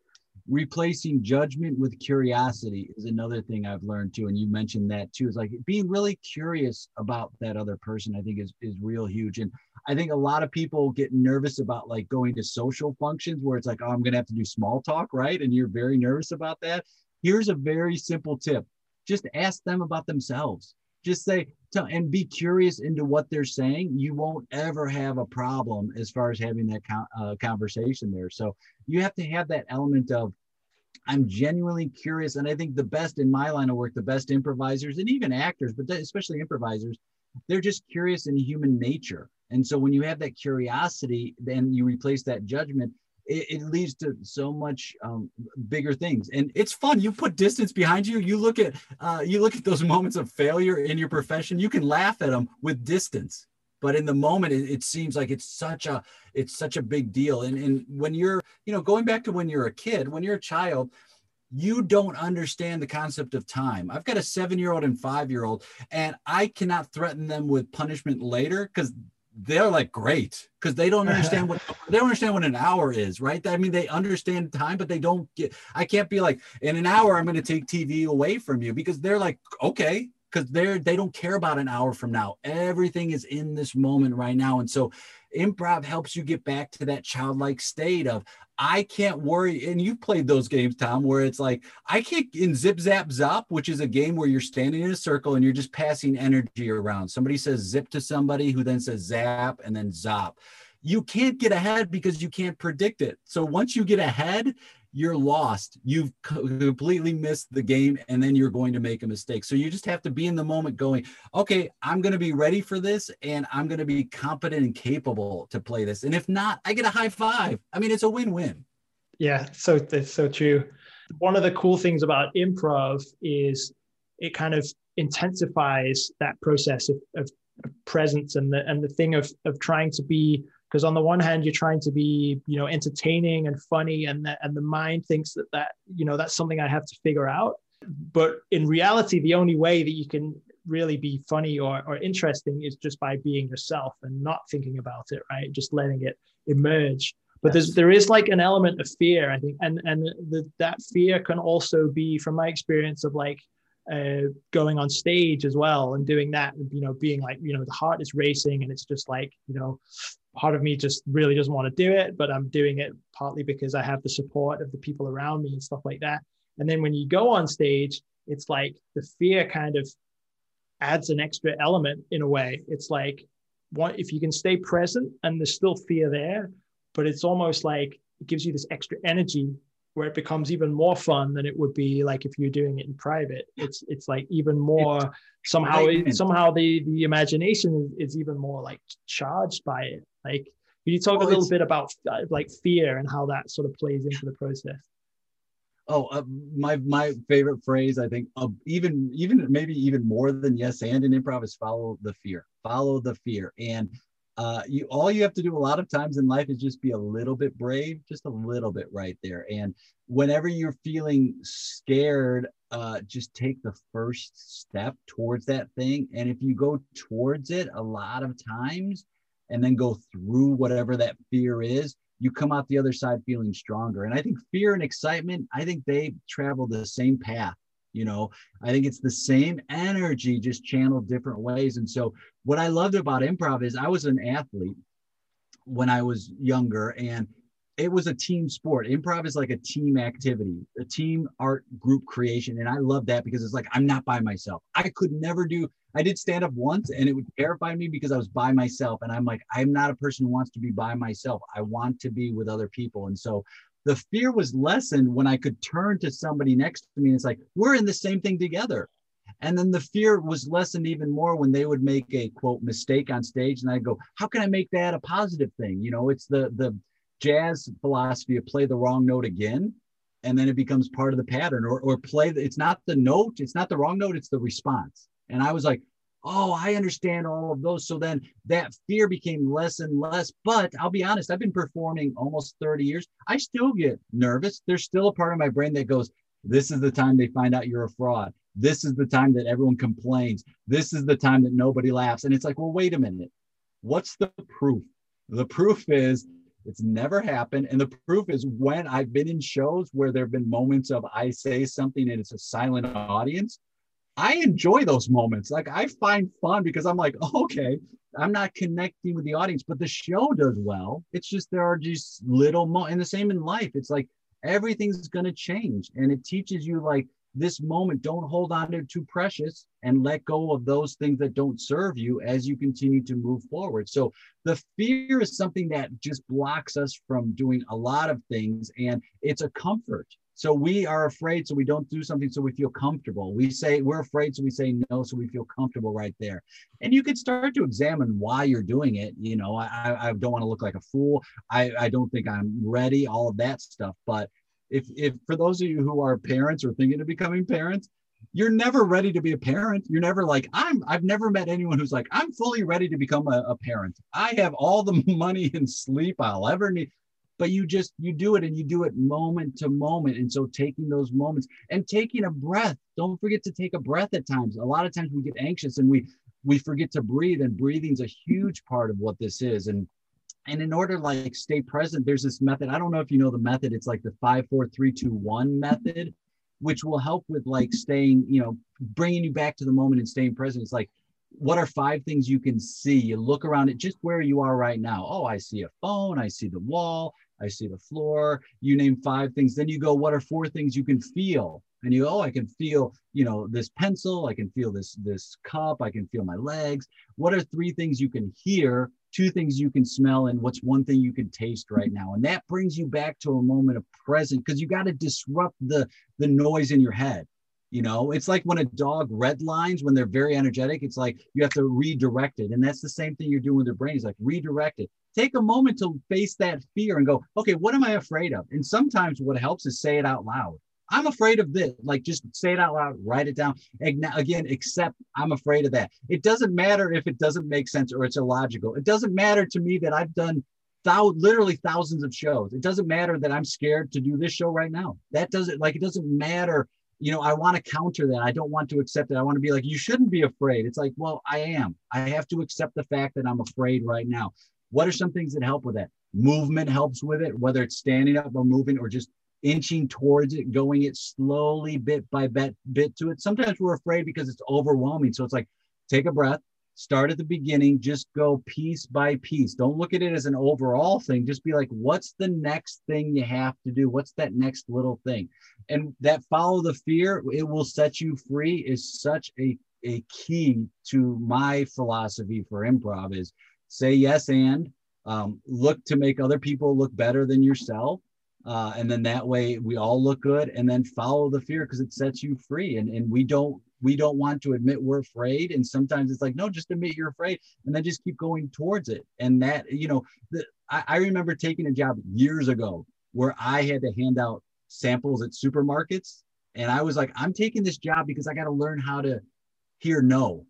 replacing judgment with curiosity is another thing I've learned too. And you mentioned that too. Is like being really curious about that other person, I think is, is real huge. And I think a lot of people get nervous about like going to social functions where it's like, oh, I'm going to have to do small talk, right? And you're very nervous about that. Here's a very simple tip just ask them about themselves just say and be curious into what they're saying you won't ever have a problem as far as having that uh, conversation there. So you have to have that element of i'm genuinely curious and i think the best in my line of work the best improvisers and even actors but especially improvisers they're just curious in human nature. And so when you have that curiosity then you replace that judgment it, it leads to so much um, bigger things. And it's fun. You put distance behind you you look at uh, you look at those moments of failure in your profession you can laugh at them with distance. But in the moment it, it, seems like it's such a it's such a big deal. And, and when you're you know going back to when you're a kid when you're a child you don't understand the concept of time. I've got a seven year old and five year old, and I cannot threaten them with punishment later because they're like great because they don't understand what they don't understand what an hour is, right? I mean, they understand time, but they don't get. I can't be like in an hour I'm going to take TV away from you because they're like okay because they're they don't care about an hour from now. Everything is in this moment right now, and so improv helps you get back to that childlike state of I can't worry. And you've played those games, Tom, where it's like, I can't in Zip Zap Zop, which is a game where you're standing in a circle and you're just passing energy around. Somebody says zip to somebody who then says zap and then zop. You can't get ahead because you can't predict it. So once you get ahead, you're lost. You've completely missed the game, and then you're going to make a mistake. So you just have to be in the moment going, okay, I'm going to be ready for this, and I'm going to be competent and capable to play this. And if not, I get a high five. I mean, it's a win win. Yeah, so it's so true. One of the cool things about improv is it kind of intensifies that process of, of presence and the and the thing of of trying to be because on the one hand you're trying to be you know entertaining and funny and that and the mind thinks that that you know that's something i have to figure out. But in reality the only way that you can really be funny or, or interesting is just by being yourself and not thinking about it right? Just letting it emerge. But there's there is like an element of fear i think. And and the, that fear can also be from my experience of like uh, going on stage as well and doing that you know being like you know the heart is racing and it's just like you know part of me just really doesn't want to do it, but I'm doing it partly because I have the support of the people around me and stuff like that. And then when you go on stage, it's like the fear kind of adds an extra element in a way. It's like what if you can stay present and there's still fear there, but it's almost like it gives you this extra energy where it becomes even more fun than it would be like if you're doing it in private. It's it's like even more somehow somehow the the imagination is, is even more like charged by it. Like Can you talk well, a little bit about uh, like fear and how that sort of plays into the process? Oh, uh, my my favorite phrase, I think, uh, even even maybe even more than yes and in improv is follow the fear. Follow the fear, and uh, you all you have to do a lot of times in life is just be a little bit brave, just a little bit right there. And whenever you're feeling scared, uh, just take the first step towards that thing. And if you go towards it a lot of times, and then go through whatever that fear is, you come out the other side feeling stronger. And I think fear and excitement, I think they travel the same path. You know, I think it's the same energy, just channeled different ways. And so, what I loved about improv is I was an athlete when I was younger, and it was a team sport. Improv is like a team activity, a team art group creation. And I love that because it's like I'm not by myself. I could never do I did stand up once and it would terrify me because I was by myself. And I'm like, I'm not a person who wants to be by myself. I want to be with other people. And so the fear was lessened when I could turn to somebody next to me and it's like, we're in the same thing together. And then the fear was lessened even more when they would make a quote mistake on stage. And I go, how can I make that a positive thing? You know, it's the the jazz philosophy of play the wrong note again and then it becomes part of the pattern or, or play the, it's not the note it's not the wrong note it's the response and I was like, oh, I understand all of those. So then that fear became less and less. But I'll be honest, I've been performing almost 30 years. I still get nervous. There's still a part of my brain that goes, this is the time they find out you're a fraud. This is the time that everyone complains. This is the time that nobody laughs. And it's like, well, wait a minute. What's the proof? The proof is it's never happened. And the proof is when I've been in shows where there have been moments of I say something and it's a silent audience, I enjoy those moments. Like I find fun because I'm like, okay, I'm not connecting with the audience, but the show does well. It's just there are just little mo and the same in life. It's like everything's gonna change. And it teaches you like this moment, don't hold on to too precious and let go of those things that don't serve you as you continue to move forward. So the fear is something that just blocks us from doing a lot of things and it's a comfort so we are afraid, so we don't do something so we feel comfortable. We say we're afraid, so we say no, so we feel comfortable right there. And you could start to examine why you're doing it. You know, I, I don't want to look like a fool. I, I don't think I'm ready, all of that stuff. But if, if for those of you who are parents or thinking of becoming parents, you're never ready to be a parent. You're never like, I'm, I've never met anyone who's like, I'm fully ready to become a, a parent. I have all the money and sleep I'll ever need but you just you do it and you do it moment to moment. And so taking those moments and taking a breath. Don't forget to take a breath at times. A lot of times we get anxious and we we forget to breathe and breathing's a huge part of what this is. And and in order like stay present there's this method. I don't know if you know the method. It's like the five four three two one method which will help with like staying you know bringing you back to the moment and staying present. It's like what are five things you can see? You look around at just where you are right now. Oh i see a phone. I see the wall I see the floor. You name five things. Then you go, what are four things you can feel? And you, oh, I can feel, you know, this pencil. I can feel this this cup. I can feel my legs. What are three things you can hear? Two things you can smell, and what's one thing you can taste right now? And that brings you back to a moment of present because you got to disrupt the the noise in your head. You know, it's like when a dog redlines when they're very energetic. It's like you have to redirect it, and that's the same thing you're doing with your brain. It's like redirect it take a moment to face that fear and go, okay, what am I afraid of? And sometimes what helps is say it out loud. I'm afraid of this. Like just say it out loud, write it down. Again, accept I'm afraid of that. It doesn't matter if it doesn't make sense or it's illogical. It doesn't matter to me that I've done thou- literally thousands of shows. It doesn't matter that I'm scared to do this show right now. That doesn't like it doesn't matter. You know, I want to counter that. I don't want to accept it. I want to be like, you shouldn't be afraid. It's like, well, I am. I have to accept the fact that I'm afraid right now. What are some things that help with that? Movement helps with it, whether it's standing up or moving or just inching towards it, going it slowly, bit by bit, bit to it. Sometimes we're afraid because it's overwhelming. So it's like, take a breath, start at the beginning, just go piece by piece. Don't look at it as an overall thing. Just be like, what's the next thing you have to do? What's that next little thing? And that follow the fear, it will set you free is such a, a key to my philosophy for improv is say yes and um, look to make other people look better than yourself uh, and then that way we all look good and then follow the fear because it sets you free and, and we don't we don't want to admit we're afraid. And sometimes it's like, no, just admit you're afraid and then just keep going towards it. And that, you know, the, I, I remember taking a job years ago where I had to hand out samples at supermarkets. And I was like, I'm taking this job because I got to learn how to hear no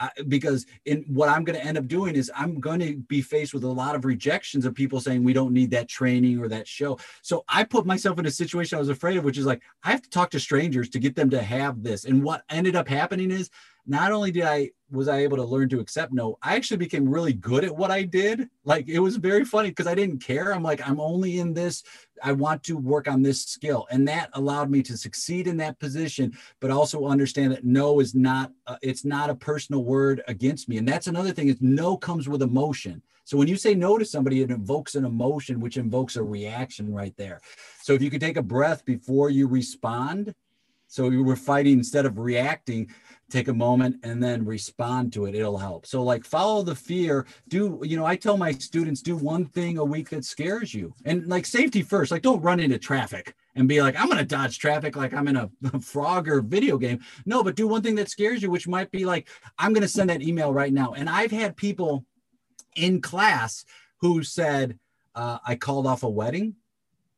I, because in what I'm going to end up doing is I'm going to be faced with a lot of rejections of people saying we don't need that training or that show. So I put myself in a situation I was afraid of, which is like I have to talk to strangers to get them to have this. And what ended up happening is not only did I was I able to learn to accept no, I actually became really good at what I did. Like it was very funny because I didn't care. I'm like, I'm only in this. I want to work on this skill. And that allowed me to succeed in that position, but also understand that no is not, uh, it's not a personal word against me. And that's another thing is no comes with emotion. So when you say no to somebody, it invokes an emotion, which invokes a reaction right there. So if you could take a breath before you respond, so you were fighting instead of reacting, take a moment and then respond to it it'll help. So like follow the fear. Do you know i tell my students do one thing a week that scares you. And like safety first like don't run into traffic and be like i'm going to dodge traffic like i'm in a, a frogger video game. No but do one thing that scares you which might be like i'm going to send that email right now. And i've had people in class who said uh, i called off a wedding.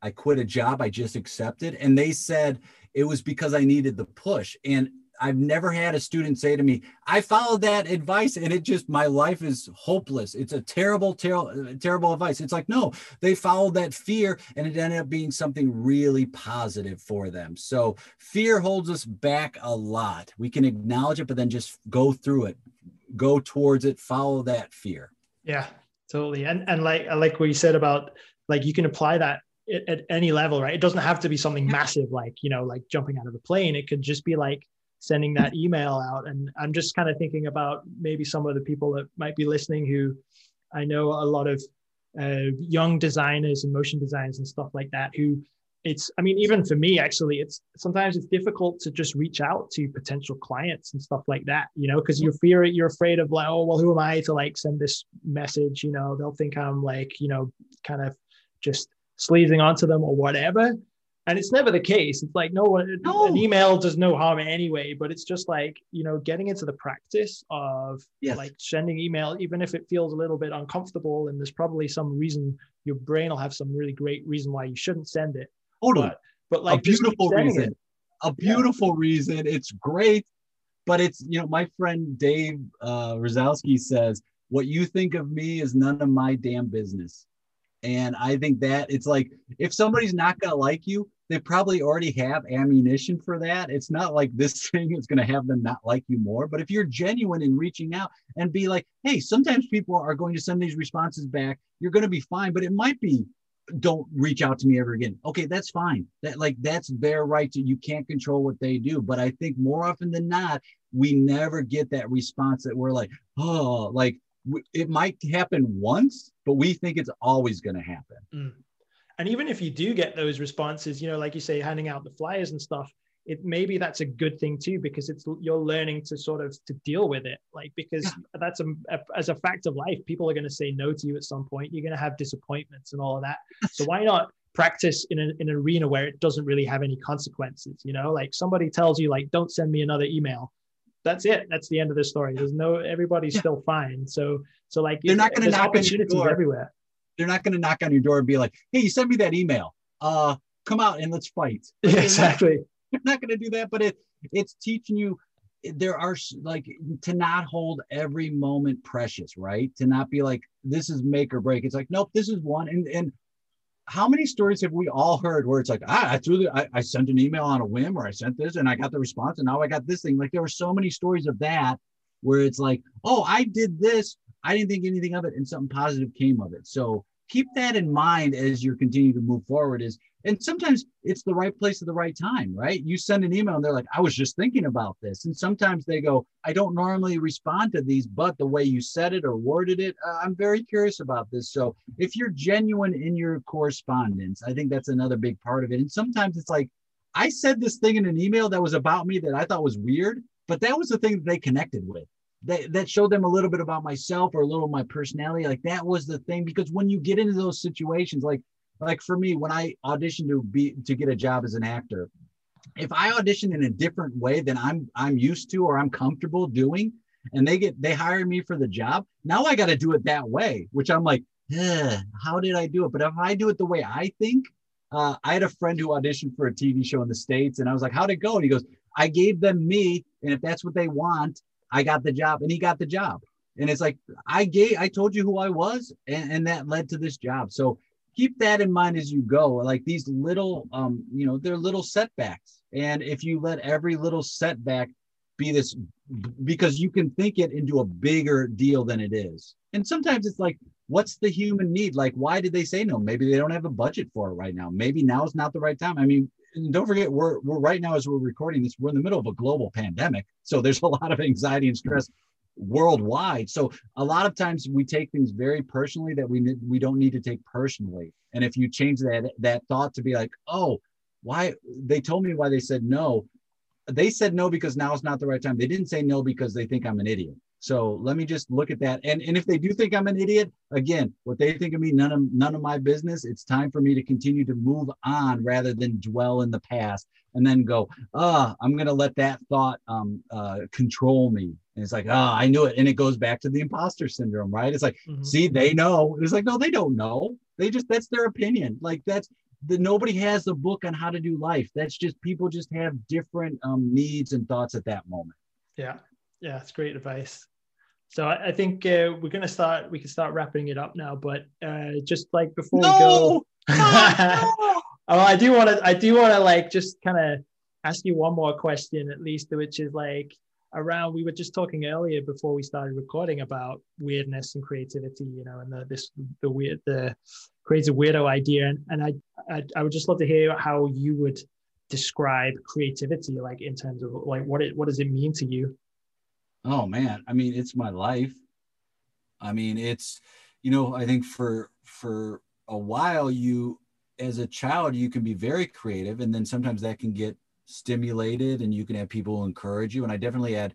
I quit a job i just accepted. And they said it was because i needed the push. And I've never had a student say to me, I followed that advice and it just, my life is hopeless. It's a terrible, terrible, terrible advice. It's like, no, they followed that fear and it ended up being something really positive for them. So fear holds us back a lot. We can acknowledge it, but then just go through it, go towards it, follow that fear. Yeah, totally. And, and like, like what you said about like, you can apply that at, at any level, right? It doesn't have to be something massive, like, you know, like jumping out of a plane. It could just be like, sending that email out. And I'm just kind of thinking about maybe some of the people that might be listening who I know a lot of uh, young designers and motion designers and stuff like that who it's i mean even for me actually it's sometimes it's difficult to just reach out to potential clients and stuff like that you know because you're fear you're afraid of like oh well who am i to like send this message you know they'll think i'm like you know kind of just sleazing onto them or whatever and it's never the case it's like no one no. an email does no harm anyway but it's just like you know getting into the practice of yes. like sending email even if it feels a little bit uncomfortable and there's probably some reason your brain will have some really great reason why you shouldn't send it totally. but, but like a beautiful reason it. a beautiful yeah. reason it's great but it's you know my friend dave uh, Razowsky says what you think of me is none of my damn business and I think that it's like if somebody's not going to like you, they probably already have ammunition for that. It's not like this thing is going to have them not like you more. But if you're genuine in reaching out and be like, hey, sometimes people are going to send these responses back, you're going to be fine. But it might be, don't reach out to me ever again. Okay, that's fine. That like that's their right to you can't control what they do. But I think more often than not, we never get that response that we're like, oh, like it might happen once, but we think it's always going to happen. Mm and even if you do get those responses you know like you say handing out the flyers and stuff it maybe that's a good thing too because it's you're learning to sort of to deal with it. Like because yeah. that's a, a, as a fact of life people are going to say no to you at some point. You're going to have disappointments and all of that. So why not practice in, a, in an arena where it doesn't really have any consequences you know? Like somebody tells you like don't send me another email. That's it. That's the end of the story. There's no everybody's yeah. still fine. So so like they're not going to knock opportunities everywhere they're not going to knock on your door and be like, "Hey, you sent me that email. Uh, come out and let's fight." exactly. They're not, not going to do that, but it it's teaching you there are like to not hold every moment precious, right? To not be like this is make or break. It's like nope, this is one. And and how many stories have we all heard where it's like ah, I threw the I, I sent an email on a whim or I sent this and I got the response and now I got this thing. Like there were so many stories of that where it's like oh I did this I didn't think anything of it, and something positive came of it. So keep that in mind as you're continuing to move forward. Is and sometimes it's the right place at the right time, right? You send an email and they're like, I was just thinking about this. And sometimes they go, I don't normally respond to these, but the way you said it or worded it, uh, I'm very curious about this. So if you're genuine in your correspondence, I think that's another big part of it. And sometimes it's like, I said this thing in an email that was about me that I thought was weird, but that was the thing that they connected with that, that showed them a little bit about myself or a little of my personality. Like that was the thing because when you get into those situations, like like for me, when I auditioned to be to get a job as an actor, if I audition in a different way than I'm I'm used to or I'm comfortable doing, and they get they hire me for the job, now I got to do it that way, which I'm like, how did I do it? But if I do it the way I think, uh, I had a friend who auditioned for a TV show in the States, and I was like, how'd it go? And he goes, I gave them me, and if that's what they want, I got the job, and he got the job. And it's like I gave, I told you who I was, and, and that led to this job. So keep that in mind as you go. Like these little, um, you know, they're little setbacks, and if you let every little setback be this, because you can think it into a bigger deal than it is. And sometimes it's like, what's the human need? Like, why did they say no? Maybe they don't have a budget for it right now. Maybe now is not the right time. I mean, don't forget, we're we're right now as we're recording this, we're in the middle of a global pandemic. So there's a lot of anxiety and stress worldwide. So a lot of times we take things very personally that we we don't need to take personally. And if you change that that thought to be like, oh, why they told me why they said no. They said no because now is not the right time. They didn't say no because they think I'm an idiot. So let me just look at that. And, and if they do think I'm an idiot, again, what they think of me, none of none of my business. It's time for me to continue to move on rather than dwell in the past and then go, ah, oh, I'm gonna let that thought um, uh, control me. And it's like, ah, oh, I knew it. And it goes back to the imposter syndrome, right? It's like, mm-hmm. see, they know. It's like, no, they don't know. They just that's their opinion. Like that's the, nobody has a book on how to do life. That's just people just have different um, needs and thoughts at that moment. Yeah, yeah, it's great advice. So I, I think uh, we're gonna start. We can start wrapping it up now, but uh, just like before no! we go, oh, I do want to. I do want to like just kind of ask you one more question at least, which is like around. We were just talking earlier before we started recording about weirdness and creativity, you know, and the this the weird the creative weirdo idea, and and I I, I would just love to hear how you would describe creativity, like in terms of like what it what does it mean to you? Oh man, I mean, it's my life. I mean, it's you know, I think for for a while you as a child you can be very creative and then sometimes that can get stimulated and you can have people encourage you and I definitely had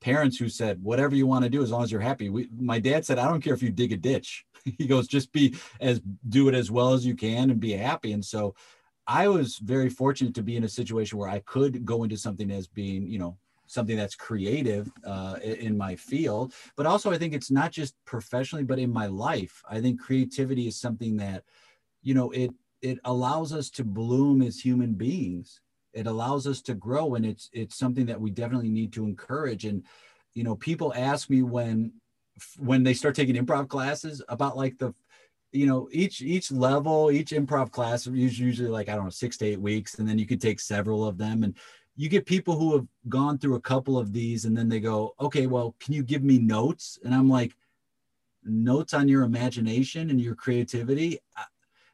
parents who said whatever you want to do as long as you're happy. We, my dad said I don't care if you dig a ditch. he goes just be as do it as well as you can and be happy and so I was very fortunate to be in a situation where I could go into something as being, you know, something that's creative uh, in my field. But also, I think it's not just professionally, but in my life. I think creativity is something that, you know, it it allows us to bloom as human beings. It allows us to grow, and it's it's something that we definitely need to encourage. And you know, people ask me when when they start taking improv classes about like the you know each each level each improv class is usually like i don't know six to eight weeks and then you could take several of them and you get people who have gone through a couple of these and then they go, okay, well, can you give me notes? And I'm like, notes on your imagination and your creativity.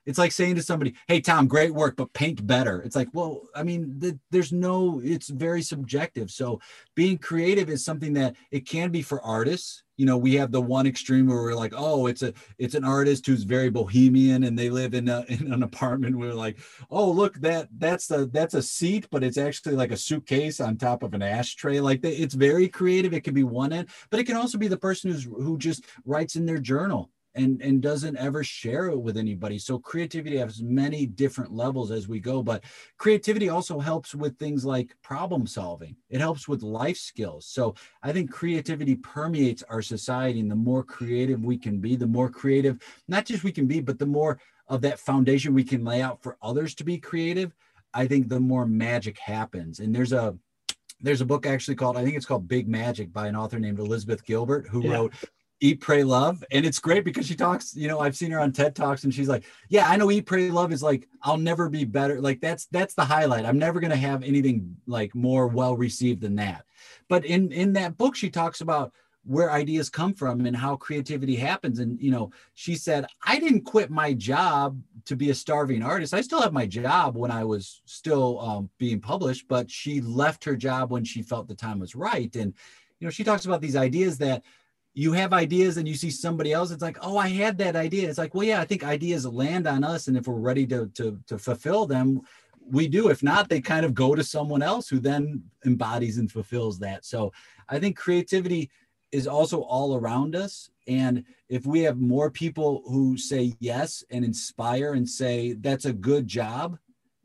It's like saying to somebody, hey, Tom, great work, but paint better. It's like, well, I mean, the, there's no, it's very subjective. So being creative is something that it can be for artists you know we have the one extreme where we're like oh it's a it's an artist who's very bohemian and they live in, a, in an apartment. We're like oh look that that's a that's a seat but it's actually like a suitcase on top of an ashtray. Like it's very creative. It can be one end but it can also be the person who's who just writes in their journal and and doesn't ever share it with anybody. So creativity has many different levels as we go but creativity also helps with things like problem solving. It helps with life skills. So i think creativity permeates our society and the more creative we can be the more creative not just we can be but the more of that foundation we can lay out for others to be creative i think the more magic happens. And there's a there's a book actually called i think it's called big magic by an author named elizabeth gilbert who yeah. wrote Eat, Pray, Love. And it's great because she talks, you know, I've seen her on TED Talks and she's like, Yeah, I know Eat, Pray, Love is like, I'll never be better. Like that's that's the highlight. I'm never gonna have anything like more well received than that. But in in that book, she talks about where ideas come from and how creativity happens. And you know, she said, I didn't quit my job to be a starving artist. I still have my job when I was still um, being published, but she left her job when she felt the time was right. And you know, she talks about these ideas that you have ideas and you see somebody else it's like oh i had that idea. It's like well yeah i think ideas land on us and if we're ready to to, to fulfill them we do. If not they kind of go to someone else who then embodies and fulfills that. So i think creativity is also all around us and if we have more people who say yes and inspire and say that's a good job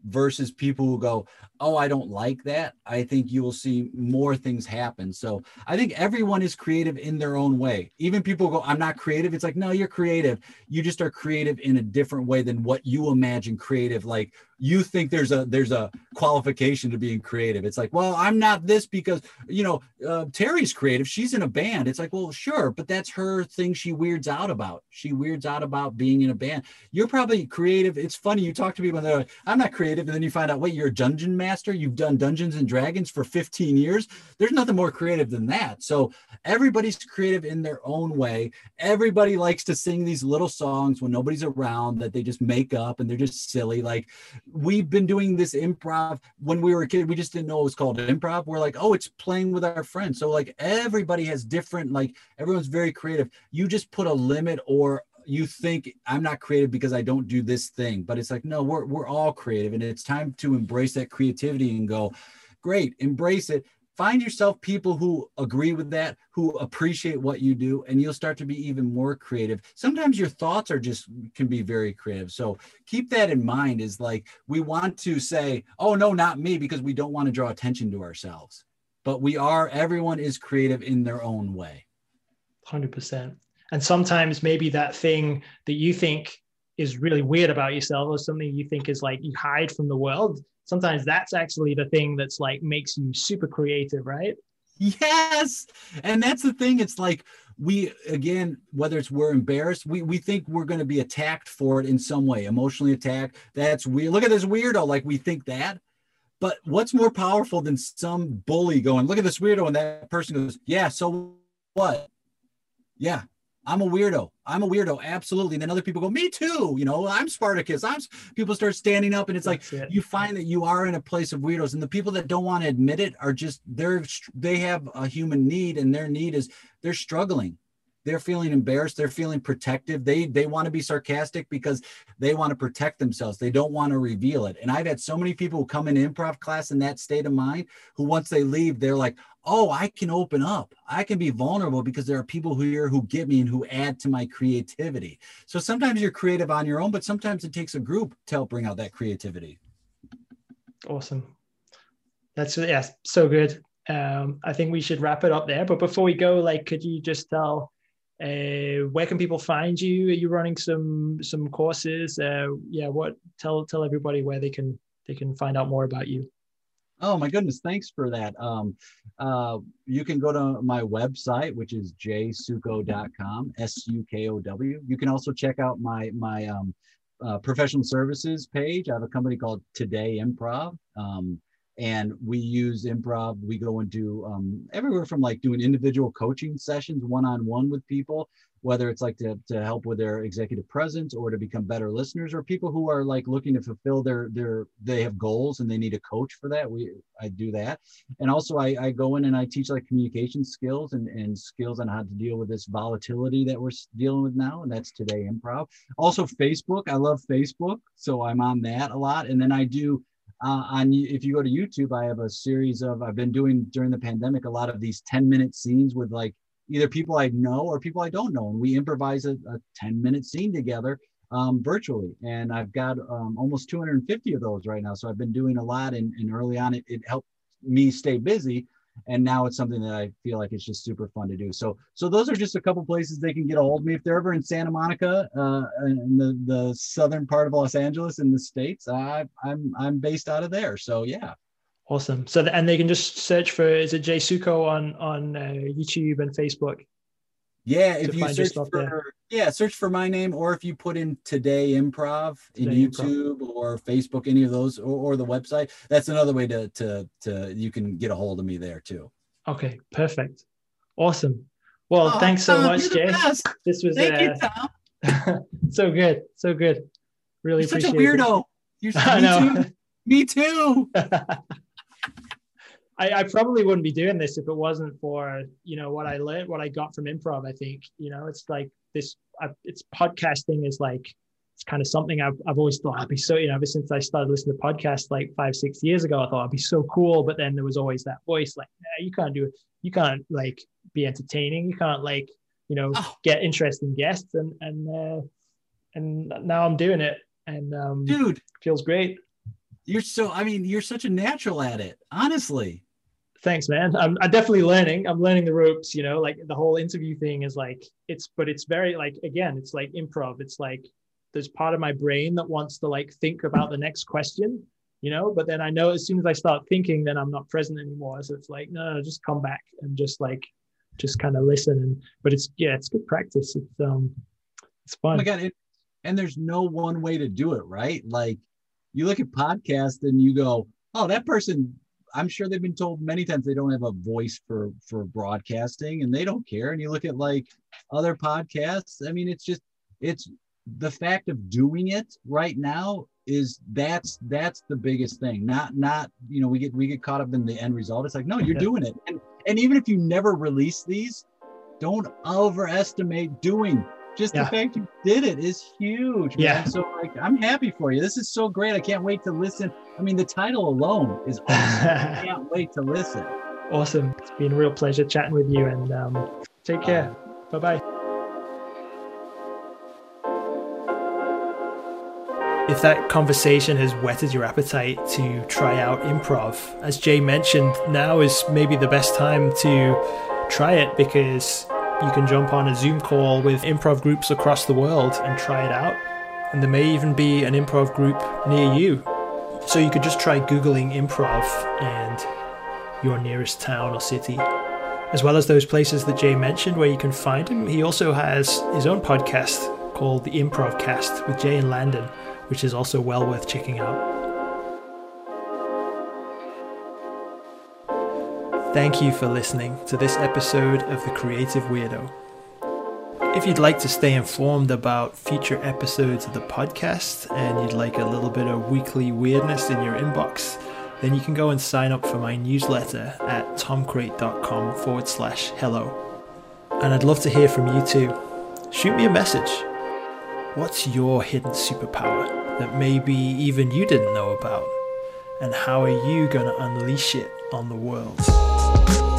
versus people who go, Oh, I don't like that, I think you will see more things happen. So I think everyone is creative in their own way. Even people go, I'm not creative. It's like, no, you're creative. You just are creative in a different way than what you imagine creative. Like you think there's a there's a qualification to being creative. It's like well i'm not this because you know uh, terry's creative. She's in a band. It's like well sure but that's her thing she weirds out about. She weirds out about being in a band. You're probably creative. It's funny you talk to people and they're like i'm not creative. And then you find out wait you're a dungeon master? You've done dungeons and dragons for 15 years? There's nothing more creative than that. So everybody's creative in their own way. Everybody likes to sing these little songs when nobody's around that they just make up and they're just silly. Like we've been doing this improv when we were a kid. We just didn't know it was called improv. We're like, oh, it's playing with our friends. So like everybody has different, like everyone's very creative. You just put a limit or you think I'm not creative because I don't do this thing. But it's like, no, we're we're all creative. And it's time to embrace that creativity and go, great, embrace it find yourself people who agree with that who appreciate what you do and you'll start to be even more creative. Sometimes your thoughts are just can be very creative. So keep that in mind is like we want to say oh no not me because we don't want to draw attention to ourselves. But we are everyone is creative in their own way. 100% and sometimes maybe that thing that you think is really weird about yourself or something you think is like you hide from the world sometimes that's actually the thing that's like makes you super creative, right? Yes. And that's the thing. It's like we again, whether it's we're embarrassed, we we think we're going to be attacked for it in some way, emotionally attacked. That's weird. Look at this weirdo. Like we think that. But what's more powerful than some bully going, look at this weirdo, and that person goes, Yeah, so what? Yeah, I'm a weirdo. I'm a weirdo. Absolutely. And then other people go, me too. You know, I'm Spartacus. I'm people start standing up and it's That's like, it. you find that you are in a place of weirdos and the people that don't want to admit it are just, they're, they have a human need and their need is they're struggling they're feeling embarrassed they're feeling protective. They they want to be sarcastic because they want to protect themselves. They don't want to reveal it. And i've had so many people who come in improv class in that state of mind who once they leave they're like oh i can open up. I can be vulnerable because there are people here who get me and who add to my creativity. So sometimes you're creative on your own but sometimes it takes a group to help bring out that creativity. Awesome. That's yeah so good. Um, I think we should wrap it up there. But before we go, like, could you just tell uh, where can people find you? Are you running some some courses? Uh, yeah, what tell tell everybody where they can they can find out more about you. Oh my goodness, thanks for that. Um, uh, you can go to my website, which is jsukow.com, S-U-K-O-W. You can also check out my my um, uh, professional services page. I have a company called Today Improv. Um, and we use improv. We go and do um, everywhere from like doing individual coaching sessions one-on-one with people whether it's like to, to help with their executive presence or to become better listeners or people who are like looking to fulfill their their they have goals and they need a coach for that. We i do that. And also i, I go in and i teach like communication skills and, and skills on how to deal with this volatility that we're dealing with now and that's today improv. Also facebook. I love facebook so i'm on that a lot. And then i do uh, on if you go to YouTube, I have a series of I've been doing during the pandemic a lot of these 10 minute scenes with like either people I know or people I don't know, and we improvise a, a 10 minute scene together um, virtually. And I've got um, almost 250 of those right now. So I've been doing a lot, and, and early on it, it helped me stay busy and now it's something that I feel like it's just super fun to do. So, so those are just a couple places they can get a hold of me if they're ever in Santa Monica, uh, in the the southern part of Los Angeles in the states. I, I'm I'm based out of there. So yeah. Awesome. So and they can just search for is it Jay Sukow on on uh, YouTube and Facebook. Yeah, if you search for there. yeah, search for my name, or if you put in Today Improv in YouTube improv. or Facebook, any of those, or, or the website. That's another way to to to you can get a hold of me there too. Okay, perfect, awesome. Well, oh, thanks so Tom, much, Jay. This was thank uh, you, Tom. so good, so good. Really You're appreciate such a weirdo. It. You're I know. Too. Me too. I, I, probably wouldn't be doing this if it wasn't for you know what I learned, what I got from improv. I think you know it's like this. I, it's podcasting is like it's kind of something I've, I've always thought I'd be so you know ever since I started listening to podcasts like five six years ago I thought I'd be so cool. But then there was always that voice like nah, you can't do it. You can't like be entertaining. You can't like you know oh. get interesting guests and and uh, and now I'm doing it and um, dude feels great. You're so. I mean, you're such a natural at it. Honestly. Thanks, man. I'm, I'm definitely learning. I'm learning the ropes. You know, like the whole interview thing is like it's, but it's very like again, it's like improv. It's like there's part of my brain that wants to like think about the next question, you know. But then I know as soon as I start thinking, then I'm not present anymore. So it's like no, no just come back and just like just kind of listen. And but it's yeah, it's good practice. It's um, it's fun. Oh god! It, and there's no one way to do it, right? Like you look at podcasts and you go, oh, that person. I'm sure they've been told many times they don't have a voice for for broadcasting, and they don't care. And you look at like other podcasts. I mean, it's just it's the fact of doing it right now is that's that's the biggest thing not not you know we get we get caught up in the end result it's like no you're doing it and and even if you never release these don't overestimate doing just yeah. the fact you did it is huge man. yeah. So like i'm happy for you. This is so great. I can't wait to listen. I mean the title alone is awesome. I can't wait to listen. Awesome. It's been a real pleasure chatting with you and um, take care. Uh, bye-bye. If that conversation has whetted your appetite to try out improv, as Jay mentioned, now is maybe the best time to try it because you can jump on a Zoom call with improv groups across the world and try it out. And there may even be an improv group near you. So you could just try Googling improv and your nearest town or city. As well as those places that Jay mentioned where you can find him, he also has his own podcast called The Improv Cast with Jay and Landon which is also well worth checking out. Thank you for listening to this episode of The Creative Weirdo. If you'd like to stay informed about future episodes of the podcast and you'd like a little bit of weekly weirdness in your inbox, then you can go and sign up for my newsletter at tomcrate.com forward slash hello. And I'd love to hear from you too. Shoot me a message. What's your hidden superpower? that maybe even you didn't know about? And how are you going to unleash it on the world? Thank you